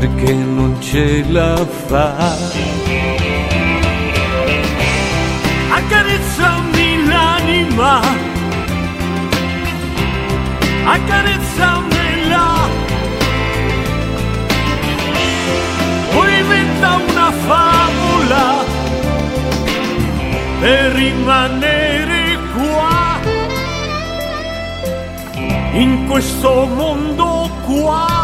perché non ce la fa. Accarezzami l'anima, accarezzamela, poi inventa una favola per rimanere qua, in questo mondo qua.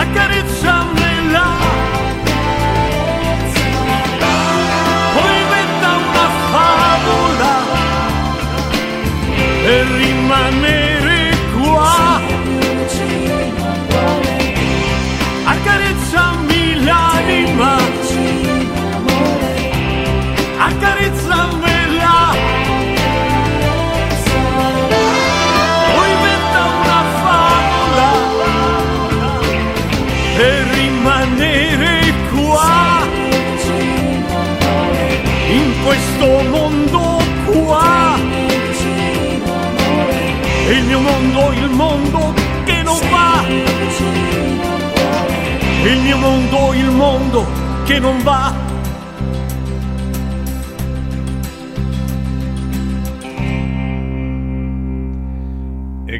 accarezzamela. Poi inventa una favola per rimanere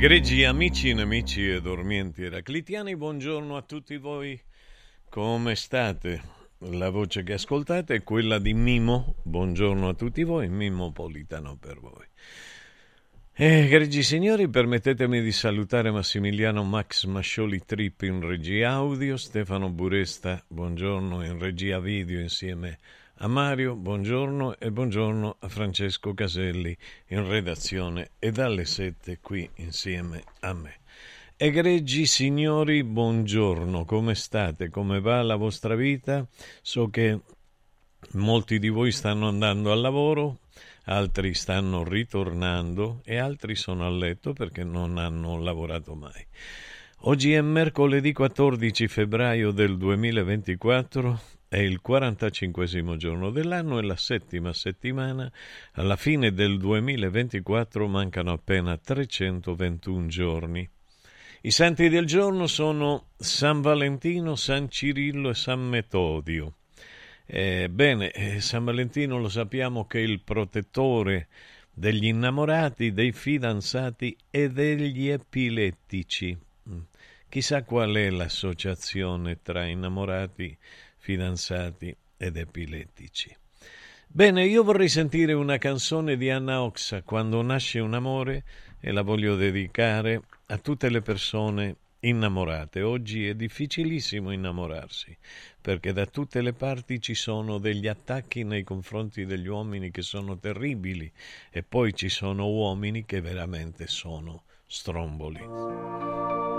Egregi amici, nemici e dormienti eraclitiani, buongiorno a tutti voi. Come state? La voce che ascoltate è quella di Mimo. Buongiorno a tutti voi, Mimo Politano per voi. Egregi signori, permettetemi di salutare Massimiliano Max Mascioli Trip in regia audio, Stefano Buresta, buongiorno in regia video insieme a a Mario, buongiorno e buongiorno a Francesco Caselli in redazione e dalle sette qui insieme a me. Egregi signori, buongiorno, come state? Come va la vostra vita? So che molti di voi stanno andando al lavoro, altri stanno ritornando e altri sono a letto perché non hanno lavorato mai. Oggi è mercoledì 14 febbraio del 2024, è il 45 giorno dell'anno e la settima settimana. Alla fine del 2024 mancano appena 321 giorni. I santi del giorno sono San Valentino, San Cirillo e San Metodio. Eh, bene, eh, San Valentino lo sappiamo che è il protettore degli innamorati, dei fidanzati e degli epilettici. Mm. Chissà qual è l'associazione tra innamorati, fidanzati ed epilettici. Bene, io vorrei sentire una canzone di Anna Oxa, Quando nasce un amore, e la voglio dedicare a tutte le persone innamorate. Oggi è difficilissimo innamorarsi, perché da tutte le parti ci sono degli attacchi nei confronti degli uomini che sono terribili e poi ci sono uomini che veramente sono stromboli.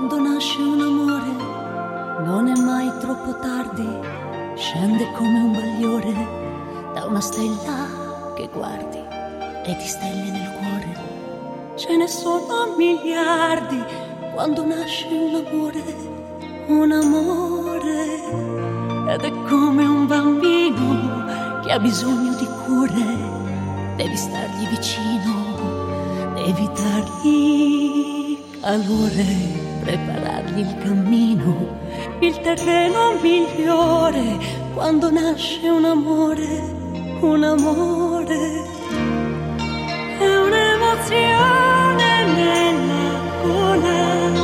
Quando nasce un amore non è mai troppo tardi, scende come un bagliore da una stella che guardi e ti stelle nel cuore. Ce ne sono miliardi quando nasce un amore, un amore. Ed è come un bambino che ha bisogno di cure, devi stargli vicino, devi dargli calore preparargli il cammino, il terreno migliore quando nasce un amore, un amore. È un'emozione nella gola.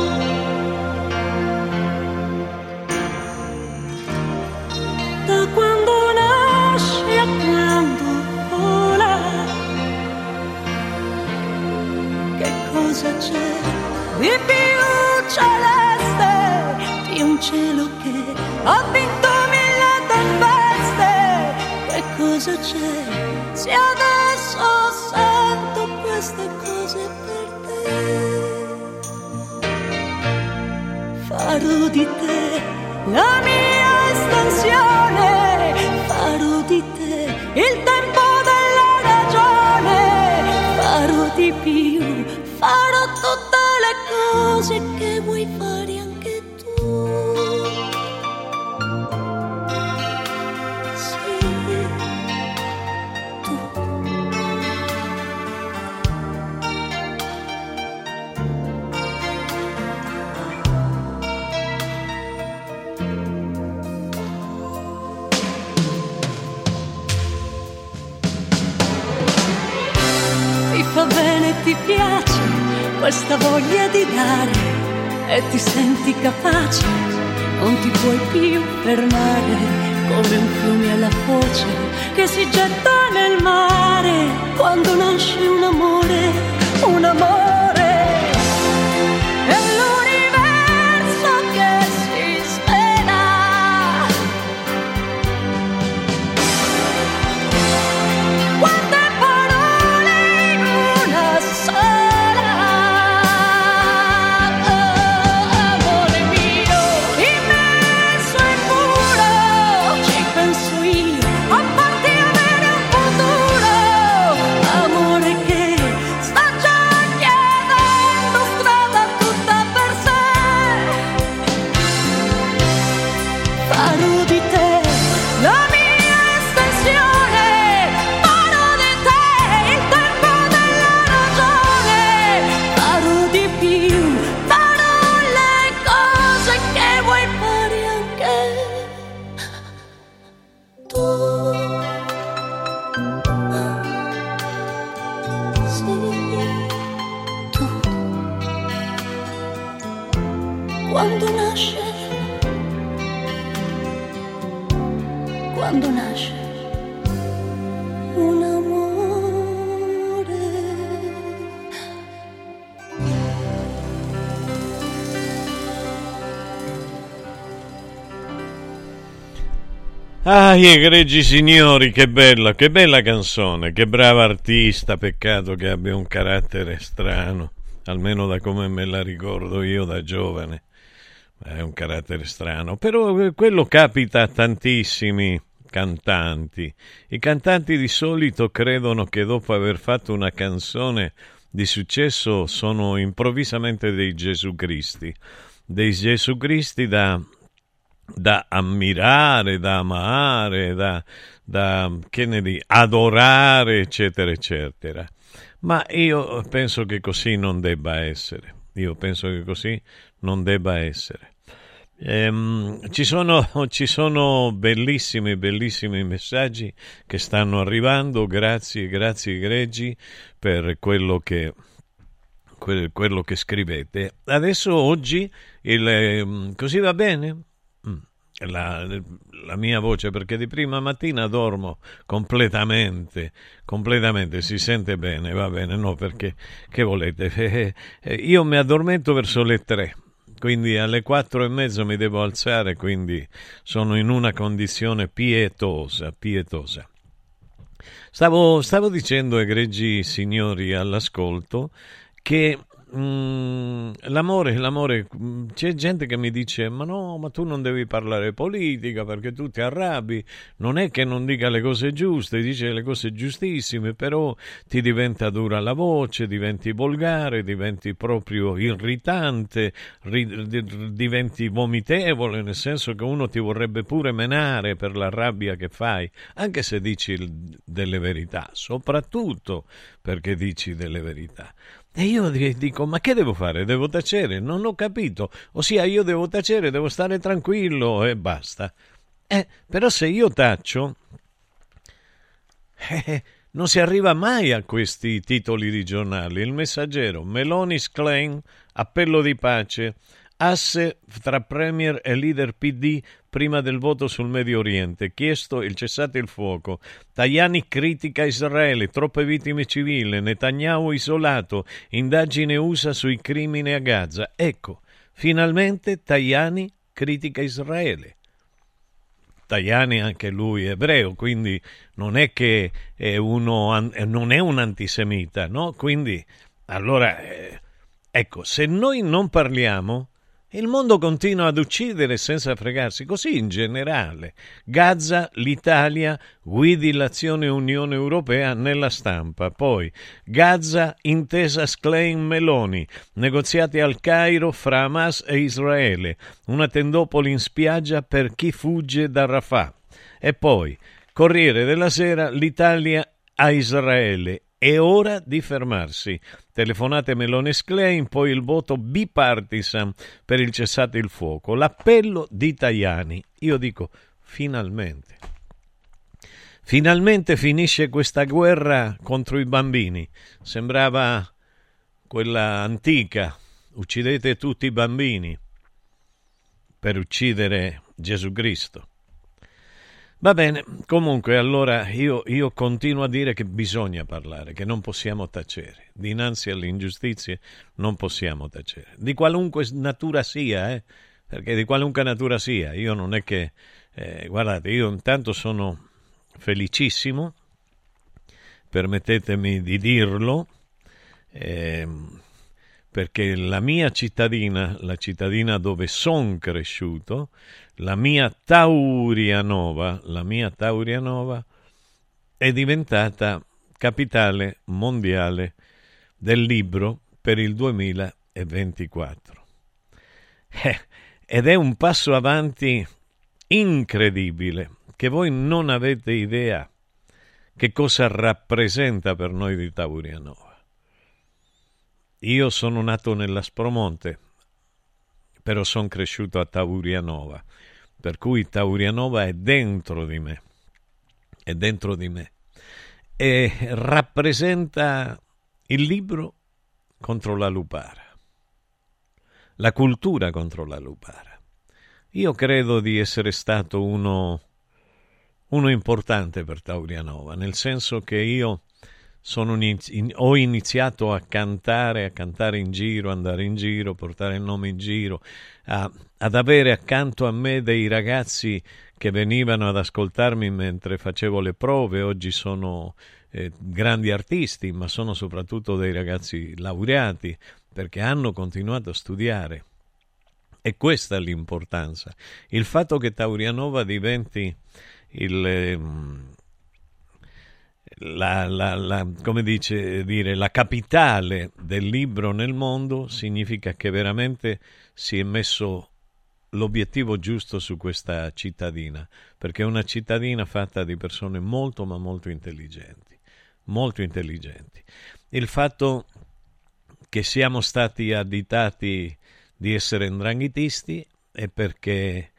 Ah, egregi signori, che bella, che bella canzone, che brava artista, peccato che abbia un carattere strano, almeno da come me la ricordo io da giovane. È un carattere strano, però quello capita a tantissimi cantanti. I cantanti di solito credono che dopo aver fatto una canzone di successo sono improvvisamente dei Gesù Cristi, dei Gesù Cristi da da ammirare, da amare, da, da che ne di, adorare, eccetera, eccetera. Ma io penso che così non debba essere. Io penso che così non debba essere. Ehm, ci, sono, ci sono bellissimi, bellissimi messaggi che stanno arrivando. Grazie, grazie, egregi, per quello che, quello che scrivete. Adesso, oggi, il, ehm, così va bene? La, la, mia voce perché di prima mattina dormo completamente, completamente, si sente bene, va bene, no perché, che volete, eh, eh, io mi addormento verso le tre, quindi alle quattro e mezzo mi devo alzare, quindi sono in una condizione pietosa, pietosa. Stavo, stavo dicendo, egregi signori all'ascolto, che Mm, l'amore, l'amore, mm, c'è gente che mi dice: Ma no, ma tu non devi parlare politica perché tu ti arrabbi. Non è che non dica le cose giuste, dice le cose giustissime, però ti diventa dura la voce, diventi volgare, diventi proprio irritante, ri- diventi vomitevole, nel senso che uno ti vorrebbe pure menare per la rabbia che fai, anche se dici delle verità, soprattutto perché dici delle verità. E io dico, ma che devo fare? Devo tacere? Non ho capito. Ossia, io devo tacere, devo stare tranquillo e basta. Eh, però se io taccio, eh, non si arriva mai a questi titoli di giornali. Il messaggero, Meloni's claim, appello di pace, asse tra Premier e leader PD prima del voto sul Medio Oriente, chiesto il cessate il fuoco. Tajani critica Israele, troppe vittime civili, Netanyahu isolato, indagine USA sui crimini a Gaza. Ecco, finalmente Tajani critica Israele. Tajani anche lui è ebreo, quindi non è che è uno, non è un antisemita, no? Quindi, allora, eh, ecco, se noi non parliamo il mondo continua ad uccidere senza fregarsi, così in generale. Gaza, l'Italia, guidi l'azione Unione Europea nella stampa. Poi Gaza, intesa Sklein Meloni, negoziati al Cairo fra Hamas e Israele, una tendopoli in spiaggia per chi fugge da Rafah. E poi Corriere della Sera, l'Italia a Israele è ora di fermarsi. Telefonate Melone Sclein, poi il voto bipartisan per il cessate il fuoco. L'appello di Tajani. Io dico, finalmente. Finalmente finisce questa guerra contro i bambini. Sembrava quella antica. Uccidete tutti i bambini per uccidere Gesù Cristo. Va bene, comunque allora io, io, continuo a dire che bisogna parlare, che non possiamo tacere. Dinanzi alle ingiustizie non possiamo tacere. Di qualunque natura sia, eh? perché di qualunque natura sia. Io non è che... Eh, guardate, io intanto sono felicissimo, permettetemi di dirlo, eh, perché la mia cittadina, la cittadina dove sono cresciuto, la mia Taurianova, la mia Taurianova è diventata capitale mondiale del libro per il 2024. Eh, ed è un passo avanti incredibile che voi non avete idea che cosa rappresenta per noi di Taurianova. Io sono nato nell'Aspromonte, però sono cresciuto a Taurianova per cui Taurianova è dentro di me, è dentro di me e rappresenta il libro contro la lupara, la cultura contro la lupara. Io credo di essere stato uno, uno importante per Taurianova, nel senso che io in, ho iniziato a cantare, a cantare in giro, andare in giro, portare il nome in giro, a, ad avere accanto a me dei ragazzi che venivano ad ascoltarmi mentre facevo le prove, oggi sono eh, grandi artisti, ma sono soprattutto dei ragazzi laureati perché hanno continuato a studiare. E questa è l'importanza. Il fatto che Taurianova diventi il, ehm, la, la, la, come dice, dire, la capitale del libro nel mondo significa che veramente si è messo l'obiettivo giusto su questa cittadina, perché è una cittadina fatta di persone molto ma molto intelligenti, molto intelligenti. Il fatto che siamo stati additati di essere ndranghitisti è perché,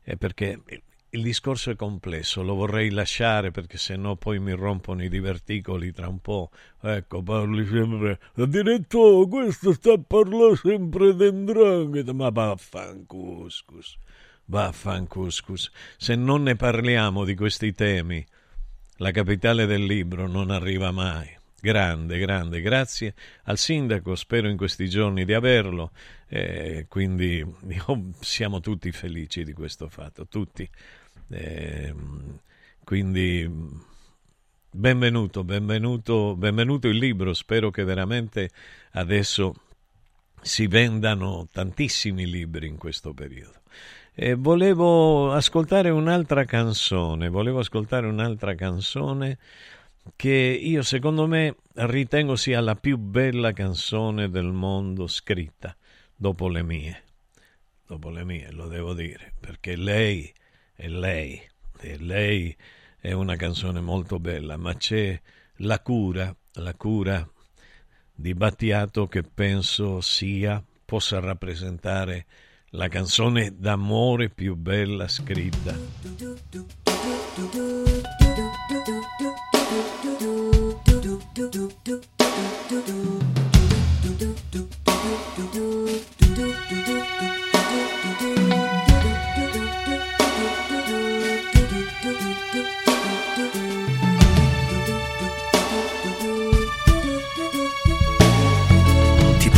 è perché il discorso è complesso, lo vorrei lasciare perché sennò poi mi rompono i diverticoli tra un po'. Ecco, parli sempre. Direttore, questo sta a parlare sempre d'endrangheta. Ma vaffancuscus, vaffancuscus. Se non ne parliamo di questi temi, la capitale del libro non arriva mai. Grande, grande, grazie al sindaco, spero in questi giorni di averlo, eh, quindi io, siamo tutti felici di questo fatto, tutti. Eh, quindi benvenuto, benvenuto, benvenuto il libro, spero che veramente adesso si vendano tantissimi libri in questo periodo. E volevo ascoltare un'altra canzone, volevo ascoltare un'altra canzone che io secondo me ritengo sia la più bella canzone del mondo scritta dopo le mie. Dopo le mie, lo devo dire, perché lei è lei, e lei è una canzone molto bella, ma c'è la cura, la cura di Battiato che penso sia, possa rappresentare la canzone d'amore più bella scritta.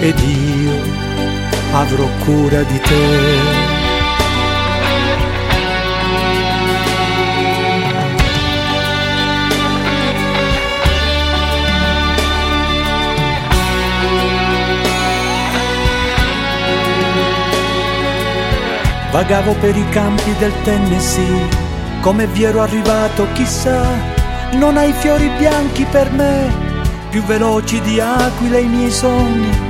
ed io avrò cura di te. Vagavo per i campi del Tennessee, come vi ero arrivato chissà, non hai fiori bianchi per me, più veloci di aquile i miei sogni,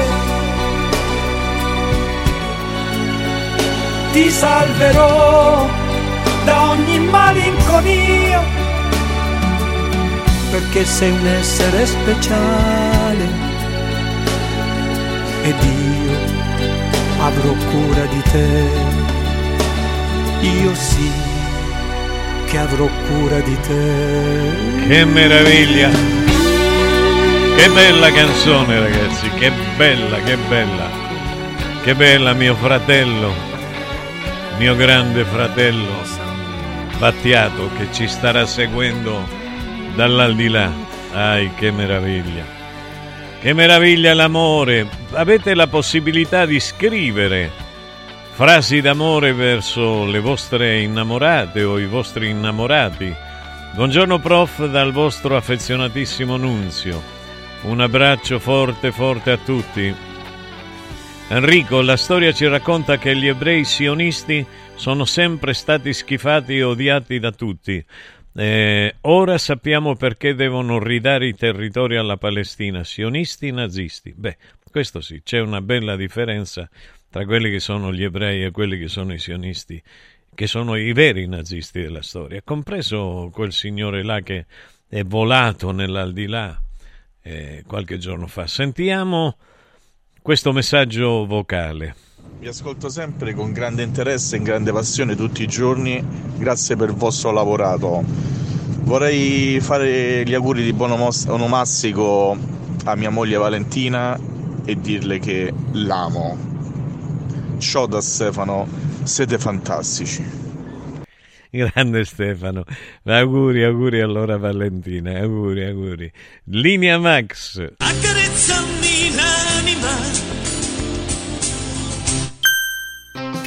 Ti salverò da ogni malinconia, perché sei un essere speciale ed io avrò cura di te. Io sì che avrò cura di te. Che meraviglia! Che bella canzone ragazzi, che bella, che bella. Che bella mio fratello, mio grande fratello Battiato che ci starà seguendo dall'aldilà. Ai, che meraviglia! Che meraviglia l'amore! Avete la possibilità di scrivere frasi d'amore verso le vostre innamorate o i vostri innamorati. Buongiorno prof dal vostro affezionatissimo Nunzio. Un abbraccio forte forte a tutti. Enrico, la storia ci racconta che gli ebrei sionisti sono sempre stati schifati e odiati da tutti. Eh, ora sappiamo perché devono ridare i territori alla Palestina, sionisti e nazisti. Beh, questo sì, c'è una bella differenza tra quelli che sono gli ebrei e quelli che sono i sionisti, che sono i veri nazisti della storia, compreso quel signore là che è volato nell'aldilà eh, qualche giorno fa. Sentiamo questo messaggio vocale. Vi ascolto sempre con grande interesse e grande passione tutti i giorni, grazie per il vostro lavorato. Vorrei fare gli auguri di buon onomastico a mia moglie Valentina e dirle che l'amo. Ciao da Stefano, siete fantastici. Grande Stefano, auguri, auguri allora Valentina, auguri, auguri. Linea Max. Accarezzami l'anima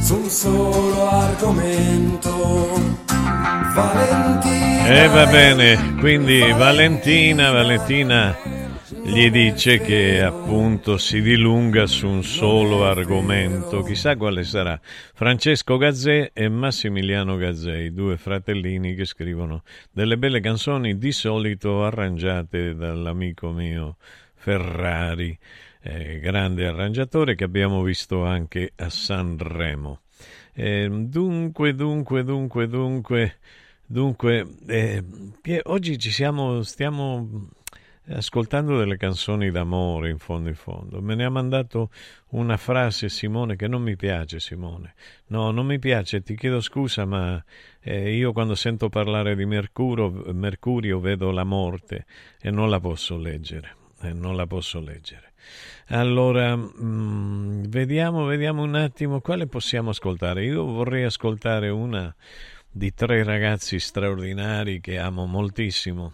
Su un solo argomento. Valentina. E va bene, quindi Valentina, Valentina gli dice che appunto si dilunga su un solo argomento, chissà quale sarà. Francesco Gazzè e Massimiliano Gazzè, i due fratellini che scrivono delle belle canzoni di solito arrangiate dall'amico mio Ferrari, eh, grande arrangiatore che abbiamo visto anche a Sanremo. Eh, dunque, dunque, dunque, dunque, dunque, eh, oggi ci siamo, stiamo ascoltando delle canzoni d'amore in fondo in fondo. Me ne ha mandato una frase Simone che non mi piace, Simone. No, non mi piace, ti chiedo scusa, ma eh, io quando sento parlare di Mercurio, Mercurio vedo la morte e non la posso leggere. Eh, non la posso leggere. Allora, mh, vediamo, vediamo un attimo quale possiamo ascoltare. Io vorrei ascoltare una di tre ragazzi straordinari che amo moltissimo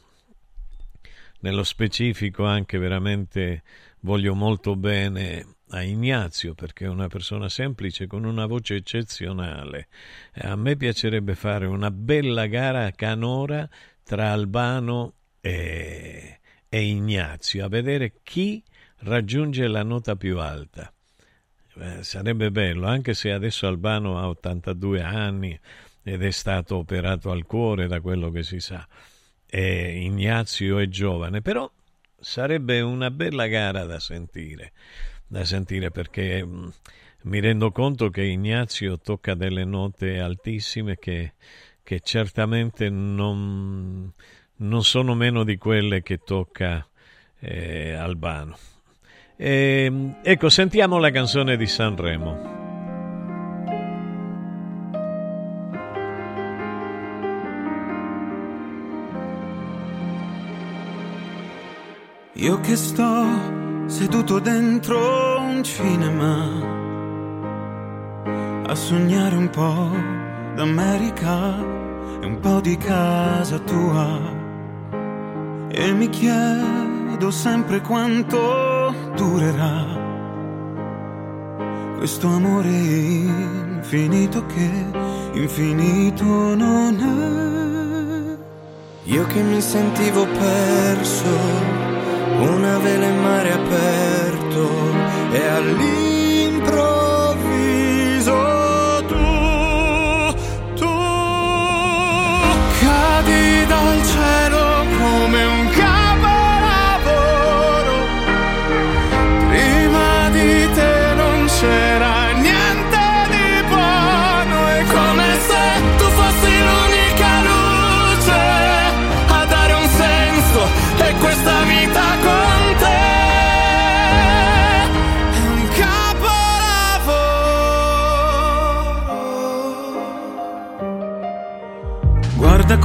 nello specifico anche veramente voglio molto bene a Ignazio perché è una persona semplice con una voce eccezionale. A me piacerebbe fare una bella gara a canora tra Albano e, e Ignazio a vedere chi raggiunge la nota più alta. Eh, sarebbe bello, anche se adesso Albano ha 82 anni ed è stato operato al cuore da quello che si sa e Ignazio è giovane, però sarebbe una bella gara da sentire, da sentire perché mm, mi rendo conto che Ignazio tocca delle note altissime che, che certamente non, non, sono meno di quelle che tocca eh, Albano. E, ecco, sentiamo la canzone di Sanremo. Io che sto seduto dentro un cinema a sognare un po' d'America e un po' di casa tua e mi chiedo sempre quanto durerà questo amore infinito che infinito non è. Io che mi sentivo perso una vela in mare aperto e all'improvviso tu, tu cadi dal cielo come un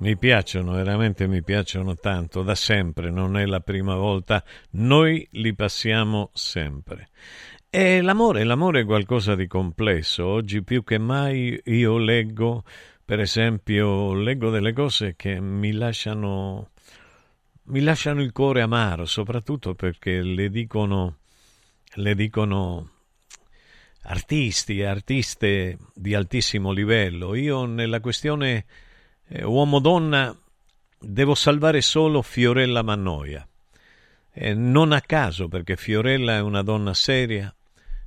Mi piacciono, veramente mi piacciono tanto, da sempre, non è la prima volta, noi li passiamo sempre. E l'amore, l'amore è qualcosa di complesso, oggi più che mai io leggo, per esempio, leggo delle cose che mi lasciano, mi lasciano il cuore amaro, soprattutto perché le dicono, le dicono artisti artiste di altissimo livello. Io nella questione eh, uomo-donna devo salvare solo Fiorella Mannoia. E non a caso, perché Fiorella è una donna seria,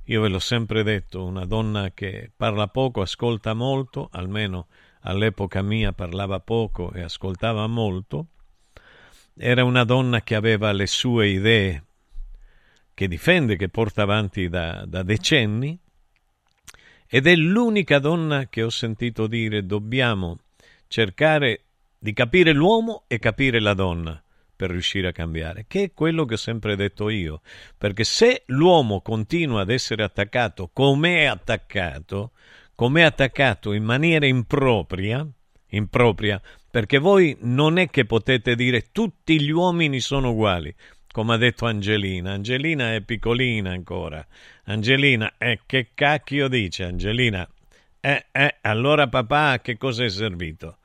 io ve l'ho sempre detto, una donna che parla poco, ascolta molto, almeno all'epoca mia parlava poco e ascoltava molto. Era una donna che aveva le sue idee, che difende, che porta avanti da, da decenni, ed è l'unica donna che ho sentito dire dobbiamo cercare di capire l'uomo e capire la donna per riuscire a cambiare, che è quello che ho sempre detto io, perché se l'uomo continua ad essere attaccato come è attaccato, come è attaccato in maniera impropria, impropria, perché voi non è che potete dire tutti gli uomini sono uguali, come ha detto Angelina. Angelina è piccolina ancora. Angelina, eh, che cacchio dice Angelina? Eh, eh, allora papà a che cosa è servito?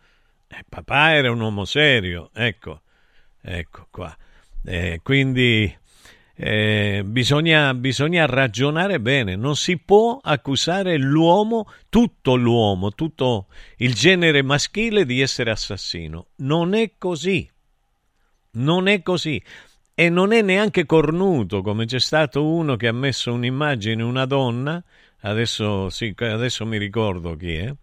Eh, papà era un uomo serio, ecco, ecco qua. Eh, quindi eh, bisogna, bisogna ragionare bene, non si può accusare l'uomo, tutto l'uomo, tutto il genere maschile di essere assassino. Non è così. Non è così e non è neanche cornuto come c'è stato uno che ha messo un'immagine una donna adesso, sì, adesso mi ricordo chi è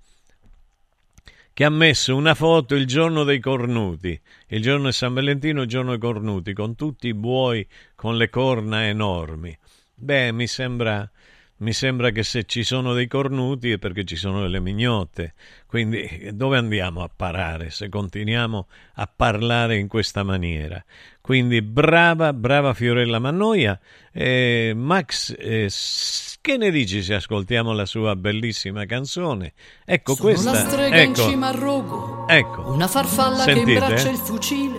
che ha messo una foto il giorno dei cornuti il giorno di San Valentino il giorno dei cornuti con tutti i buoi con le corna enormi beh mi sembra mi sembra che se ci sono dei cornuti è perché ci sono delle mignotte. Quindi dove andiamo a parare se continuiamo a parlare in questa maniera? Quindi brava, brava Fiorella Mannoia. Eh, Max, eh, che ne dici se ascoltiamo la sua bellissima canzone? Ecco Sono questa. la strega ecco, in cima al rogo, ecco. una farfalla Sentite, che imbraccia il fucile,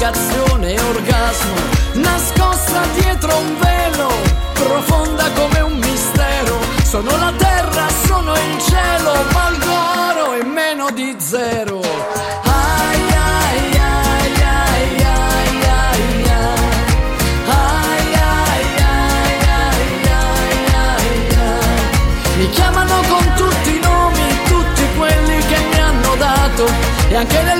Sono negazione e orgasmo. Nascosta dietro un velo, profonda come un mistero. Sono la terra, sono il cielo, valgo oro e meno di zero. Ai, ai, ai, ai, ai, ai. Ai, ai, ai, ai, ai, ai, ai. Mi chiamano con tutti i nomi, tutti quelli che mi hanno dato. E anche nel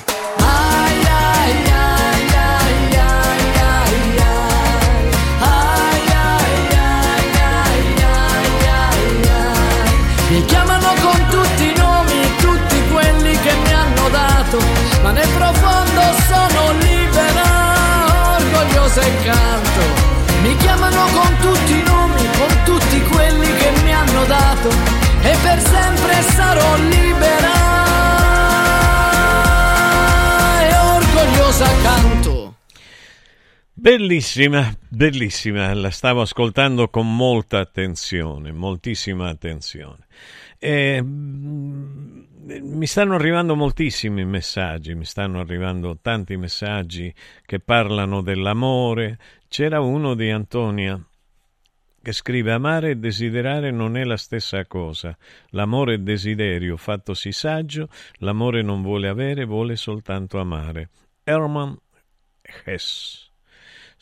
Prosa e canto. Mi chiamano con tutti i nomi, con tutti quelli che mi hanno dato e per sempre sarò libera e orgogliosa canto. Bellissima, bellissima, la stavo ascoltando con molta attenzione, moltissima attenzione. E, mm, mi stanno arrivando moltissimi messaggi, mi stanno arrivando tanti messaggi che parlano dell'amore. C'era uno di Antonia che scrive amare e desiderare non è la stessa cosa. L'amore è desiderio, fattosi saggio, l'amore non vuole avere, vuole soltanto amare. Hermann Hess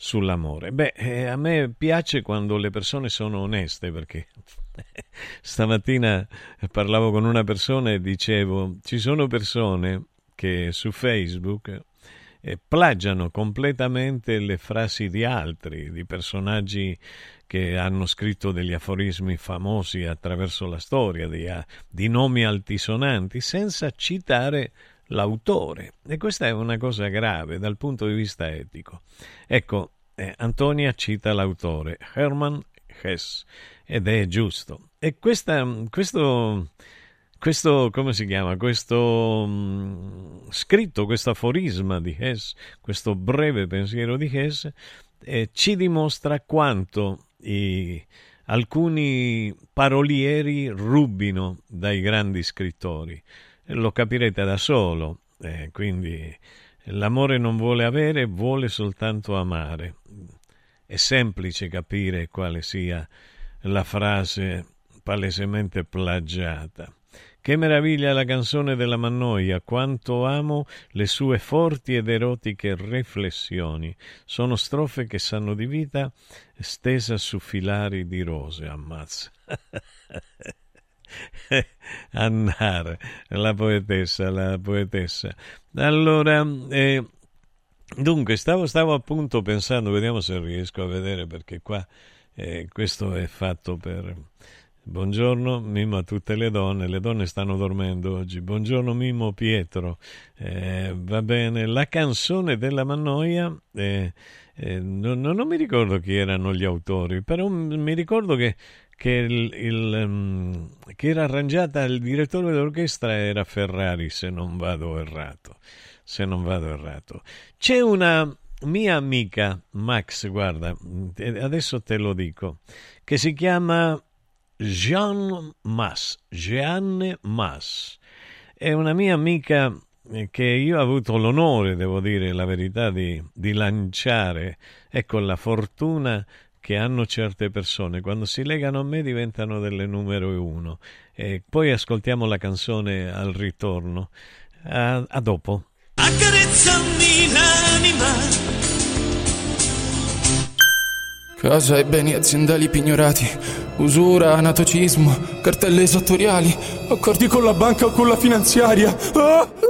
sull'amore. Beh, eh, a me piace quando le persone sono oneste perché stamattina parlavo con una persona e dicevo ci sono persone che su Facebook eh, plagiano completamente le frasi di altri, di personaggi che hanno scritto degli aforismi famosi attraverso la storia, di, di nomi altisonanti, senza citare l'autore. E questa è una cosa grave dal punto di vista etico. Ecco, eh, Antonia cita l'autore, Hermann Hess, ed è giusto. E questa, questo, questo, come si chiama? Questo um, scritto, questo aforisma di Hess, questo breve pensiero di Hess, eh, ci dimostra quanto i, alcuni parolieri rubino dai grandi scrittori. Lo capirete da solo, eh, quindi l'amore non vuole avere, vuole soltanto amare. È semplice capire quale sia la frase palesemente plagiata. Che meraviglia la canzone della Mannoia, quanto amo le sue forti ed erotiche riflessioni. Sono strofe che sanno di vita stesa su filari di rose, ammazza. Annar, la poetessa, la poetessa. Allora, eh, dunque, stavo, stavo appunto pensando, vediamo se riesco a vedere perché qua eh, questo è fatto per Buongiorno Mimo a tutte le donne, le donne stanno dormendo oggi. Buongiorno Mimo Pietro, eh, va bene. La canzone della Mannoia, eh, eh, non, non, mi ricordo chi erano gli autori, però mi ricordo che, che, il, il, um, che era arrangiata, il direttore d'orchestra era Ferrari, se non vado errato. Se non vado errato. C'è una mia amica, Max, guarda, adesso te lo dico, che si chiama Jean Mas, Jeanne Mas. È una mia amica che io ho avuto l'onore, devo dire la verità, di, di lanciare. Ecco la fortuna che hanno certe persone. Quando si legano a me diventano delle numero uno. E poi ascoltiamo la canzone al ritorno. A, a dopo. Accarezzami l'anima Casa e beni aziendali pignorati, usura, anatocismo, cartelle esattoriali, accordi con la banca o con la finanziaria. Ah!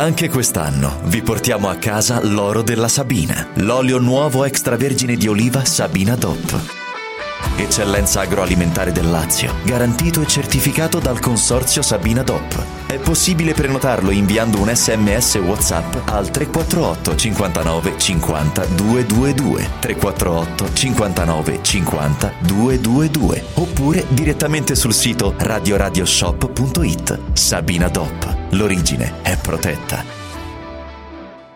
Anche quest'anno vi portiamo a casa l'oro della Sabina, l'olio nuovo extravergine di oliva Sabina DOP. Eccellenza agroalimentare del Lazio, garantito e certificato dal consorzio Sabina DOP. È possibile prenotarlo inviando un sms WhatsApp al 348 59 50 222 348 59 50 222 oppure direttamente sul sito radioradioshop.it. Sabina DOP. L'origine è protetta.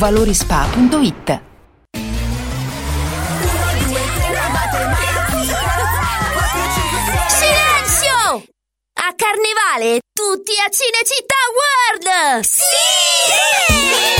valorispa.it. Silenzio! A Carnevale tutti a Cinecittà World! Sì!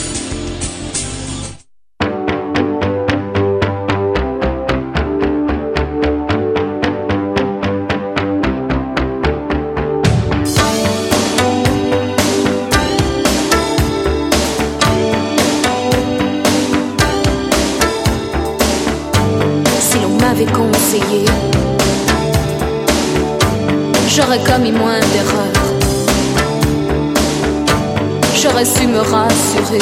me rassurer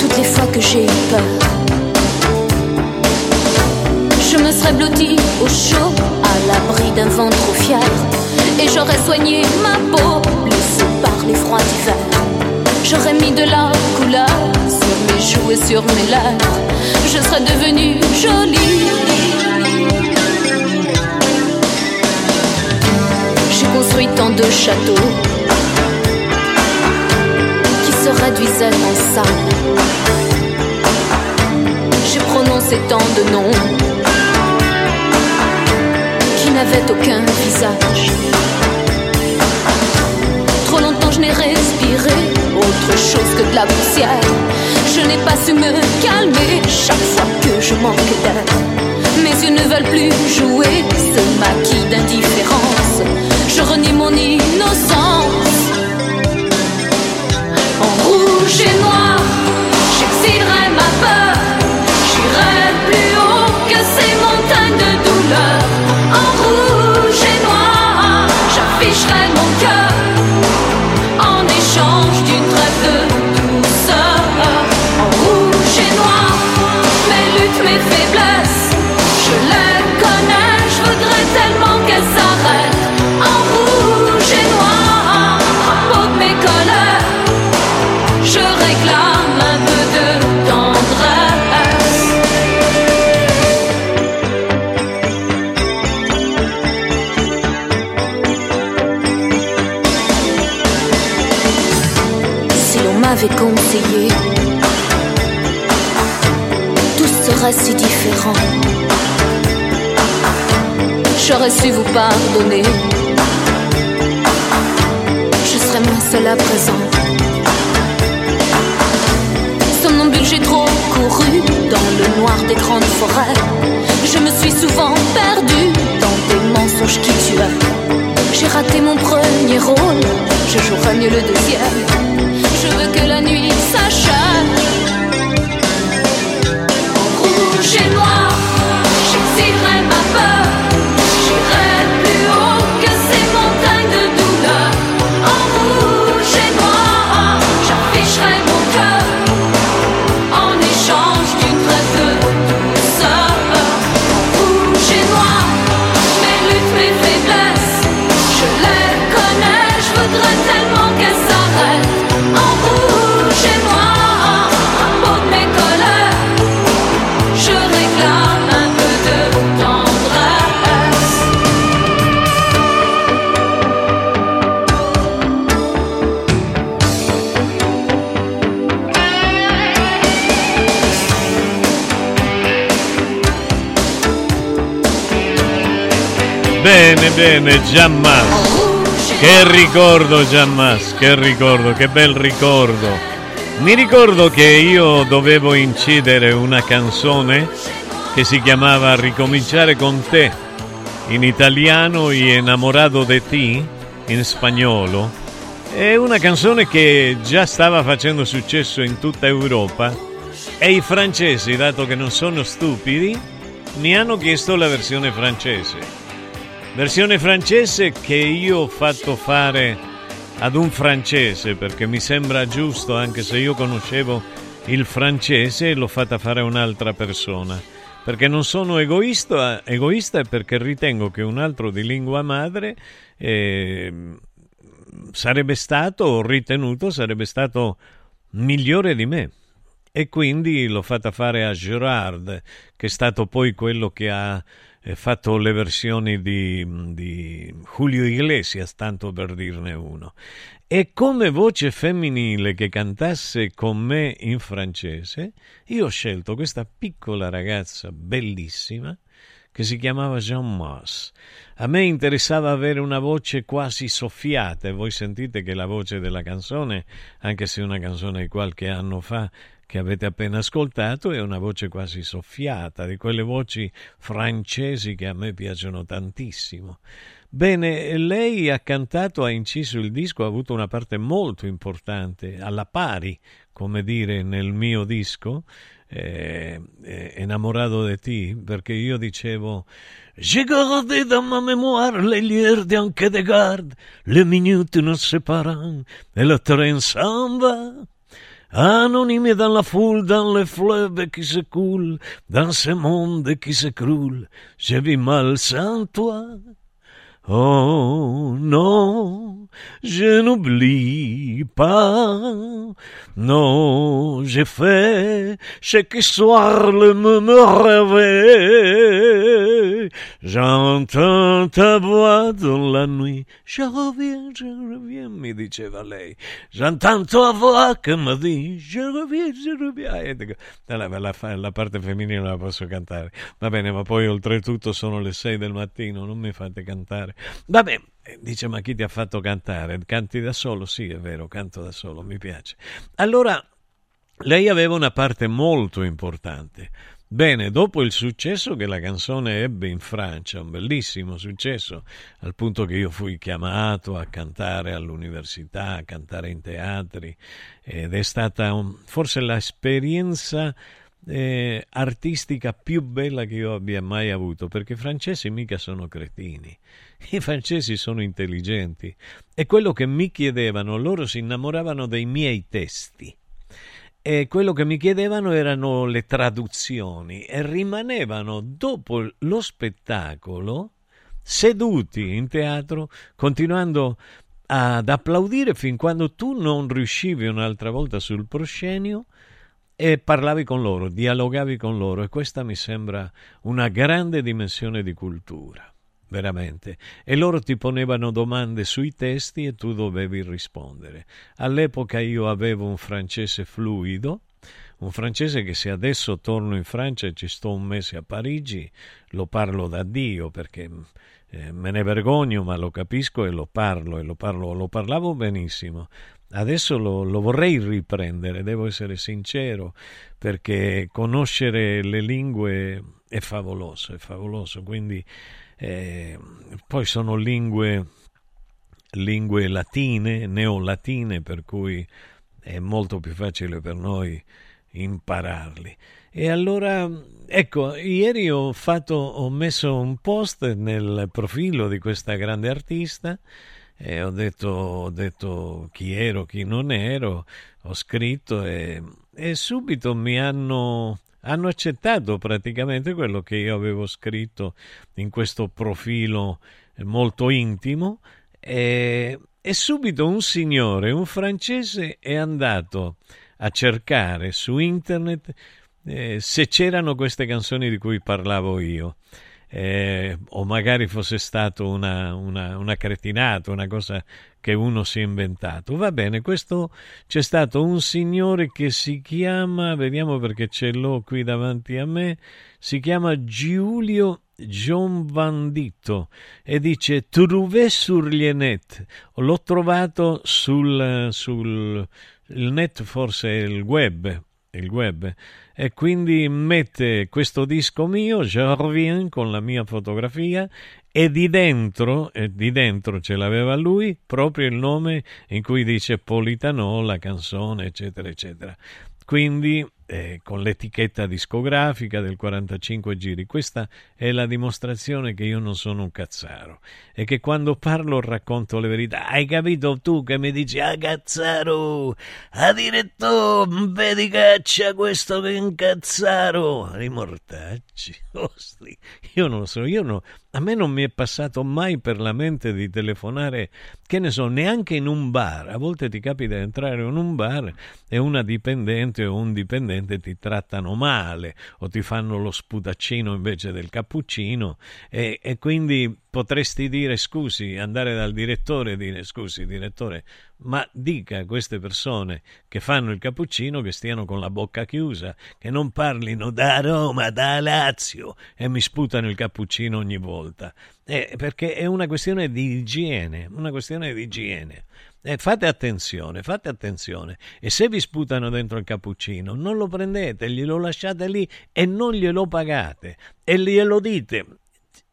toutes les fois que j'ai eu peur. Je me serais blottie au chaud, à l'abri d'un vent trop fier. Et j'aurais soigné ma peau, blessée par les froids d'hiver. J'aurais mis de la couleur sur mes joues et sur mes lèvres. Je serais devenue jolie. J'ai construit tant de châteaux réduisaient en sable. J'ai prononcé tant de noms qui n'avaient aucun visage. Trop longtemps je n'ai respiré autre chose que de la poussière. Je n'ai pas su me calmer chaque fois que je manque d'air. Mes yeux ne veulent plus jouer ce maquis d'indifférence. Je renie mon innocence. J'irai plus haut que ces montagnes de douleur. En rouge J'aurais su vous pardonner. Je serais moins seule à présent. Somnambule, j'ai trop couru dans le noir des grandes forêts. Je me suis souvent perdue dans des mensonges qui tuaient. J'ai raté mon premier rôle, je jouerai mieux le deuxième. Je veux que la nuit s'achève. En rouge et noir, Bene, bene, Giammas. Che ricordo, Giammas, che ricordo, che bel ricordo. Mi ricordo che io dovevo incidere una canzone che si chiamava Ricominciare con te, in italiano y Enamorado de ti, in spagnolo. È una canzone che già stava facendo successo in tutta Europa e i francesi, dato che non sono stupidi, mi hanno chiesto la versione francese. Versione francese che io ho fatto fare ad un francese perché mi sembra giusto, anche se io conoscevo il francese, l'ho fatta fare a un'altra persona. Perché non sono egoista, egoista perché ritengo che un altro di lingua madre eh, sarebbe stato, ritenuto, sarebbe stato migliore di me. E quindi l'ho fatta fare a Gerard, che è stato poi quello che ha fatto le versioni di, di Julio Iglesias, tanto per dirne uno. E come voce femminile che cantasse con me in francese, io ho scelto questa piccola ragazza bellissima che si chiamava Jean Moss. A me interessava avere una voce quasi soffiata e voi sentite che la voce della canzone, anche se una canzone di qualche anno fa, che avete appena ascoltato è una voce quasi soffiata, di quelle voci francesi che a me piacciono tantissimo. Bene, lei ha cantato, ha inciso il disco, ha avuto una parte molto importante, alla pari, come dire, nel mio disco, eh, eh, Ennamorato de ti, perché io dicevo J'ai gardé dans ma mémoire les d'un quai de garde, les minutes nous séparant, et le train s'en va. Anonyme dans la foule, dans le fleuve qui se coule, dans ce monde qui s'écroule, je vis mal sans toi. Oh non, je n'oublie pas. Non, j'ai fait chaque soir le même rêve. J'entends ta voix dans la nuit. Je reviens, je reviens, mi diceva lei. J'entends ta voix che mi dit, je reviens, je reviens. E dico, la, la, la parte femminile la posso cantare. Va bene, ma poi oltretutto sono le sei del mattino, non mi fate cantare. Vabbè, dice ma chi ti ha fatto cantare? Canti da solo? Sì, è vero, canto da solo, mi piace. Allora, lei aveva una parte molto importante. Bene, dopo il successo che la canzone ebbe in Francia, un bellissimo successo, al punto che io fui chiamato a cantare all'università, a cantare in teatri, ed è stata un, forse l'esperienza eh, artistica più bella che io abbia mai avuto, perché i francesi mica sono cretini, i francesi sono intelligenti. E quello che mi chiedevano, loro si innamoravano dei miei testi. E quello che mi chiedevano erano le traduzioni. E rimanevano dopo lo spettacolo seduti in teatro continuando ad applaudire fin quando tu non riuscivi un'altra volta sul proscenio e parlavi con loro, dialogavi con loro. E questa mi sembra una grande dimensione di cultura veramente. E loro ti ponevano domande sui testi e tu dovevi rispondere. All'epoca io avevo un francese fluido, un francese che se adesso torno in Francia e ci sto un mese a Parigi, lo parlo da Dio perché eh, me ne vergogno, ma lo capisco e lo parlo e lo, parlo, lo parlavo benissimo. Adesso lo, lo, vorrei riprendere, devo essere sincero, perché conoscere le lingue è favoloso, è favoloso. Quindi eh, poi sono lingue, lingue latine, neolatine, per cui è molto più facile per noi impararli. E allora, ecco, ieri ho, fatto, ho messo un post nel profilo di questa grande artista e ho detto, ho detto chi ero, chi non ero, ho scritto e, e subito mi hanno hanno accettato praticamente quello che io avevo scritto in questo profilo molto intimo e, e subito un signore, un francese, è andato a cercare su internet eh, se c'erano queste canzoni di cui parlavo io. Eh, o magari fosse stato una, una, una cretinata, una cosa che uno si è inventato. Va bene, questo c'è stato un signore che si chiama, vediamo perché ce l'ho qui davanti a me, si chiama Giulio John Vandito e dice Trouvé sur le net. L'ho trovato sul, sul net, forse il web, il web. E quindi mette questo disco mio, Je reviens, con la mia fotografia e di dentro, e di dentro ce l'aveva lui, proprio il nome in cui dice Politano, la canzone, eccetera, eccetera. Quindi eh, con l'etichetta discografica del 45 giri. Questa è la dimostrazione che io non sono un cazzaro e che quando parlo racconto le verità. Hai capito tu che mi dici, ah cazzaro, a direttore, vedi caccia questo che è un cazzaro. I mortacci, ostri. Io non lo so, io no, a me non mi è passato mai per la mente di telefonare, che ne so, neanche in un bar. A volte ti capita di entrare in un bar e una dipendente o un dipendente ti trattano male o ti fanno lo sputaccino invece del cappuccino e, e quindi potresti dire scusi, andare dal direttore e dire scusi direttore, ma dica a queste persone che fanno il cappuccino che stiano con la bocca chiusa, che non parlino da Roma, da Lazio e mi sputano il cappuccino ogni volta. Eh, perché è una questione di igiene, una questione di igiene. Eh, fate attenzione, fate attenzione. E se vi sputano dentro il cappuccino, non lo prendete, glielo lasciate lì e non glielo pagate. E glielo dite,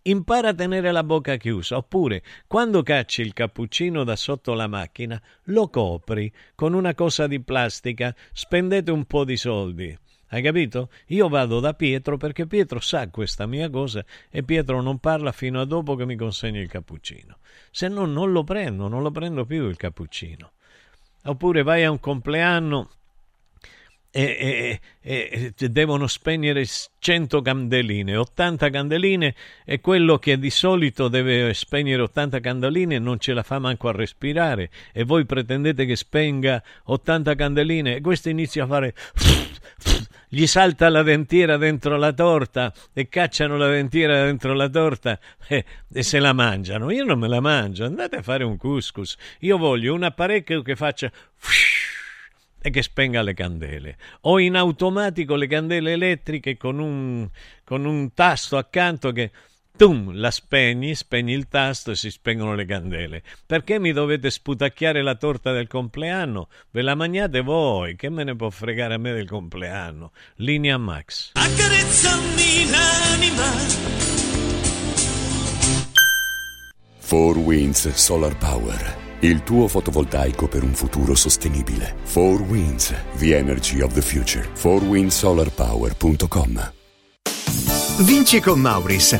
impara a tenere la bocca chiusa, oppure quando cacci il cappuccino da sotto la macchina, lo copri con una cosa di plastica, spendete un po' di soldi. Hai capito? Io vado da Pietro perché Pietro sa questa mia cosa e Pietro non parla fino a dopo che mi consegna il cappuccino. Se no non lo prendo, non lo prendo più il cappuccino. Oppure vai a un compleanno e, e, e, devono spegnere 100 candeline, 80 candeline e quello che di solito deve spegnere 80 candeline non ce la fa manco a respirare e voi pretendete che spenga 80 candeline e questo inizia a fare gli salta la dentiera dentro la torta e cacciano la dentiera dentro la torta e, e se la mangiano. Io non me la mangio, andate a fare un couscous. Io voglio un apparecchio che faccia e che spenga le candele. O in automatico le candele elettriche con un, con un tasto accanto che tum, la spegni, spegni il tasto e si spengono le candele. Perché mi dovete sputacchiare la torta del compleanno? Ve la mangiate voi, che me ne può fregare a me del compleanno? Linea Max. Accarezzami l'anima. 4 Winds Solar Power. Il tuo fotovoltaico per un futuro sostenibile. 4 Winds, the energy of the future. 4windsolarpower.com Vinci con Mauris.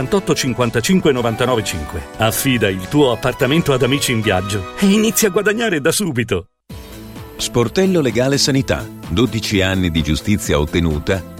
55 99 5. Affida il tuo appartamento ad Amici in Viaggio e inizia a guadagnare da subito. Sportello Legale Sanità. 12 anni di giustizia ottenuta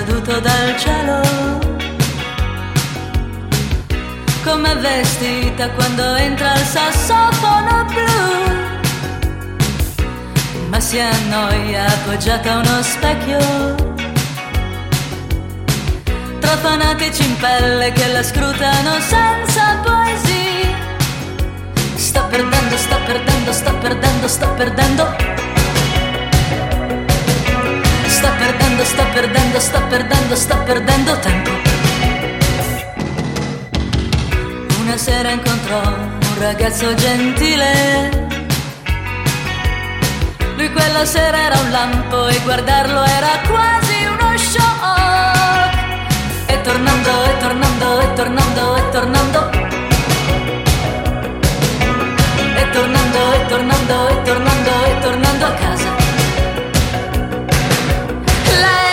Caduto dal cielo. Come vestita quando entra il sassofono blu. Ma si annoia appoggiata a uno specchio. Tra fanatici in pelle che la scrutano senza poesia. Sto perdendo, sto perdendo, sto perdendo, sto perdendo. Perdendo, sto perdendo, sto perdendo, sto perdendo tempo. Una sera incontrò un ragazzo gentile. Lui quella sera era un lampo e guardarlo era quasi uno shock. E tornando, e tornando, e tornando, e tornando. E tornando, e tornando, e tornando, e tornando a casa. like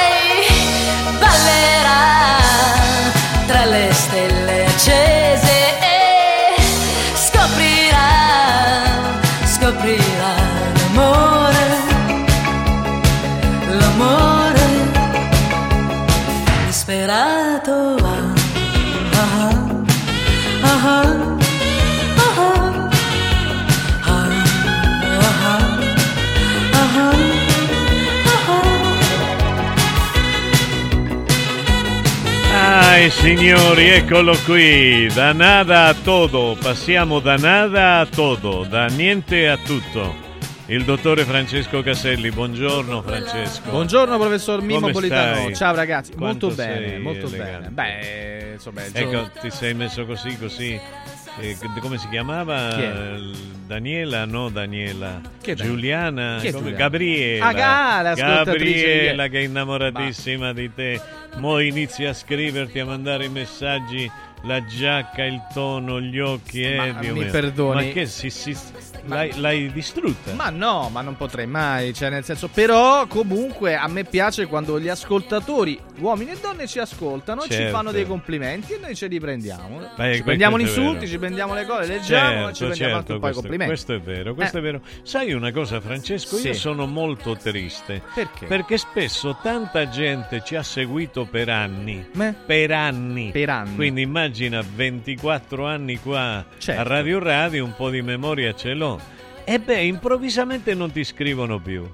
Ai signori, eccolo qui, da nada a todo, passiamo da nada a todo, da niente a tutto. il dottore Francesco Caselli. Buongiorno Francesco. Buongiorno professor Mimo Come Politano. stai? Ciao ragazzi, Quanto molto bene, molto elegante. bene. Beh, insomma, Ecco, ti sei messo così, così. Eh, come si chiamava? Daniela? No, Daniela. Chi è? Giuliana? Chi è come- Giuliana? Gabriela. Ah, Ga- l'ascoltatrice Gabriela che è innamoratissima di te. Mo inizia a scriverti, a mandare i messaggi. La giacca, il tono, gli occhi, eh, Ma Dio mi mio. perdoni. Ma che si, si- l'hai, l'hai distrutta? Ma no, ma non potrei mai, cioè nel senso, però comunque a me piace quando gli ascoltatori, uomini e donne ci ascoltano, ci Certo. fanno dei complimenti e noi ce li prendiamo. Beh, ci prendiamo gli insulti, ci prendiamo le cose, leggiamo e ci prendiamo anche un po' i complimenti. questo è vero, questo Eh. è vero. Sai una cosa, Francesco? Io Sì. sono molto triste. Perché? Perché spesso tanta gente ci ha seguito per anni. Me? Per anni. Per anni. Quindi immagina 24 anni qua Certo. a Radio Radio, un po' di memoria ce l'ho. E beh, improvvisamente non ti scrivono più.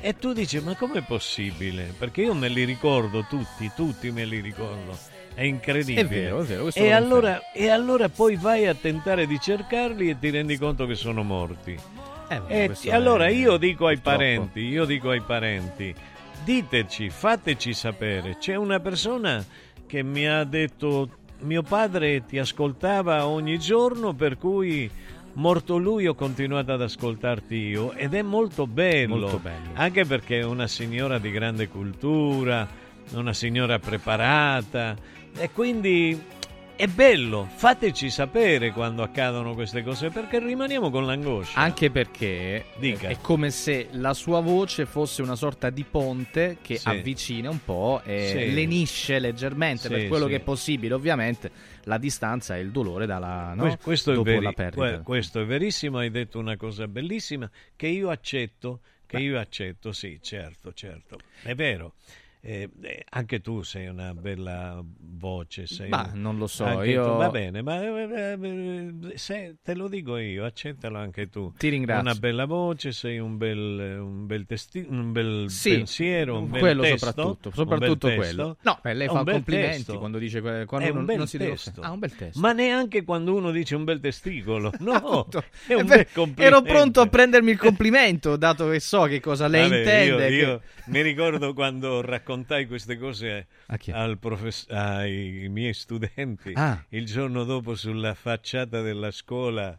E tu dici, ma com'è possibile? Perché io me li ricordo tutti, tutti me li ricordo. È incredibile. È vero, è vero, E allora, e allora poi vai a tentare di cercarli e ti rendi conto che sono morti. Eh, E ti- allora io dico ai purtroppo. parenti, io dico ai parenti, diteci, fateci sapere. C'è una persona che mi ha detto mio padre ti ascoltava ogni giorno per cui morto lui ho continuato ad ascoltarti io ed è molto bello, Molto bello. anche perché è una signora di grande cultura, una signora preparata e quindi è bello, fateci sapere quando accadono queste cose perché rimaniamo con l'angoscia. Anche perché Dica. è come se la sua voce fosse una sorta di ponte che Sì. avvicina un po' e Sì. lenisce leggermente Sì, per quello che è possibile. Ovviamente la distanza e il dolore dalla, no? Que- questo, dopo veri- la perdita. que- questo è verissimo, hai detto una cosa bellissima che io accetto, che io accetto, sì, certo, certo, è vero. Eh, eh, anche tu sei una bella voce, sei Ma un- non lo so, io- tu- va bene, ma eh, eh, se- te lo dico io, accettalo anche tu. Ti ringrazio. Una bella voce, sei un bel, un bel, testi- un bel Sì, pensiero, un bel quello testo, soprattutto, soprattutto quello. testo. No, beh, lei fa complimenti testo. quando dice quando È un bel non si testo. Ah, un bel testo. Ma neanche quando uno dice un bel testicolo. No, è un bel complimento. Ero pronto a prendermi il complimento, dato che so che cosa lei Vabbè, intende. Io, che- io mi ricordo quando raccontai queste cose A chi? al profes- ai miei studenti. Ah. Il giorno dopo sulla facciata della scuola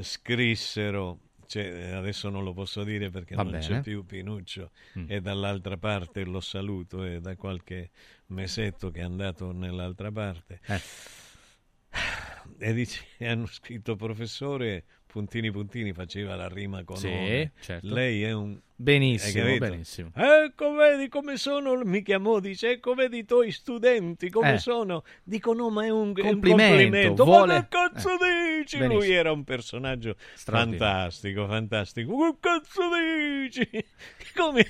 scrissero. cioè, adesso non lo posso dire perché Va non c'è bene. più Pinuccio Mm. e dall'altra parte lo saluto è da qualche mesetto che è andato nell'altra parte Eh. e dice, hanno scritto professore puntini puntini faceva la rima con Sì, certo. lei è un Benissimo, benissimo. Ecco, vedi come sono. Mi chiamò, dice: Ecco, vedi i tuoi studenti come Eh. sono. Dico: No, ma è un, è un Complimento, complimento. vuole- Ma che cazzo eh, dici? benissimo. Lui era un personaggio fantastico, fantastico. Che cazzo dici? Come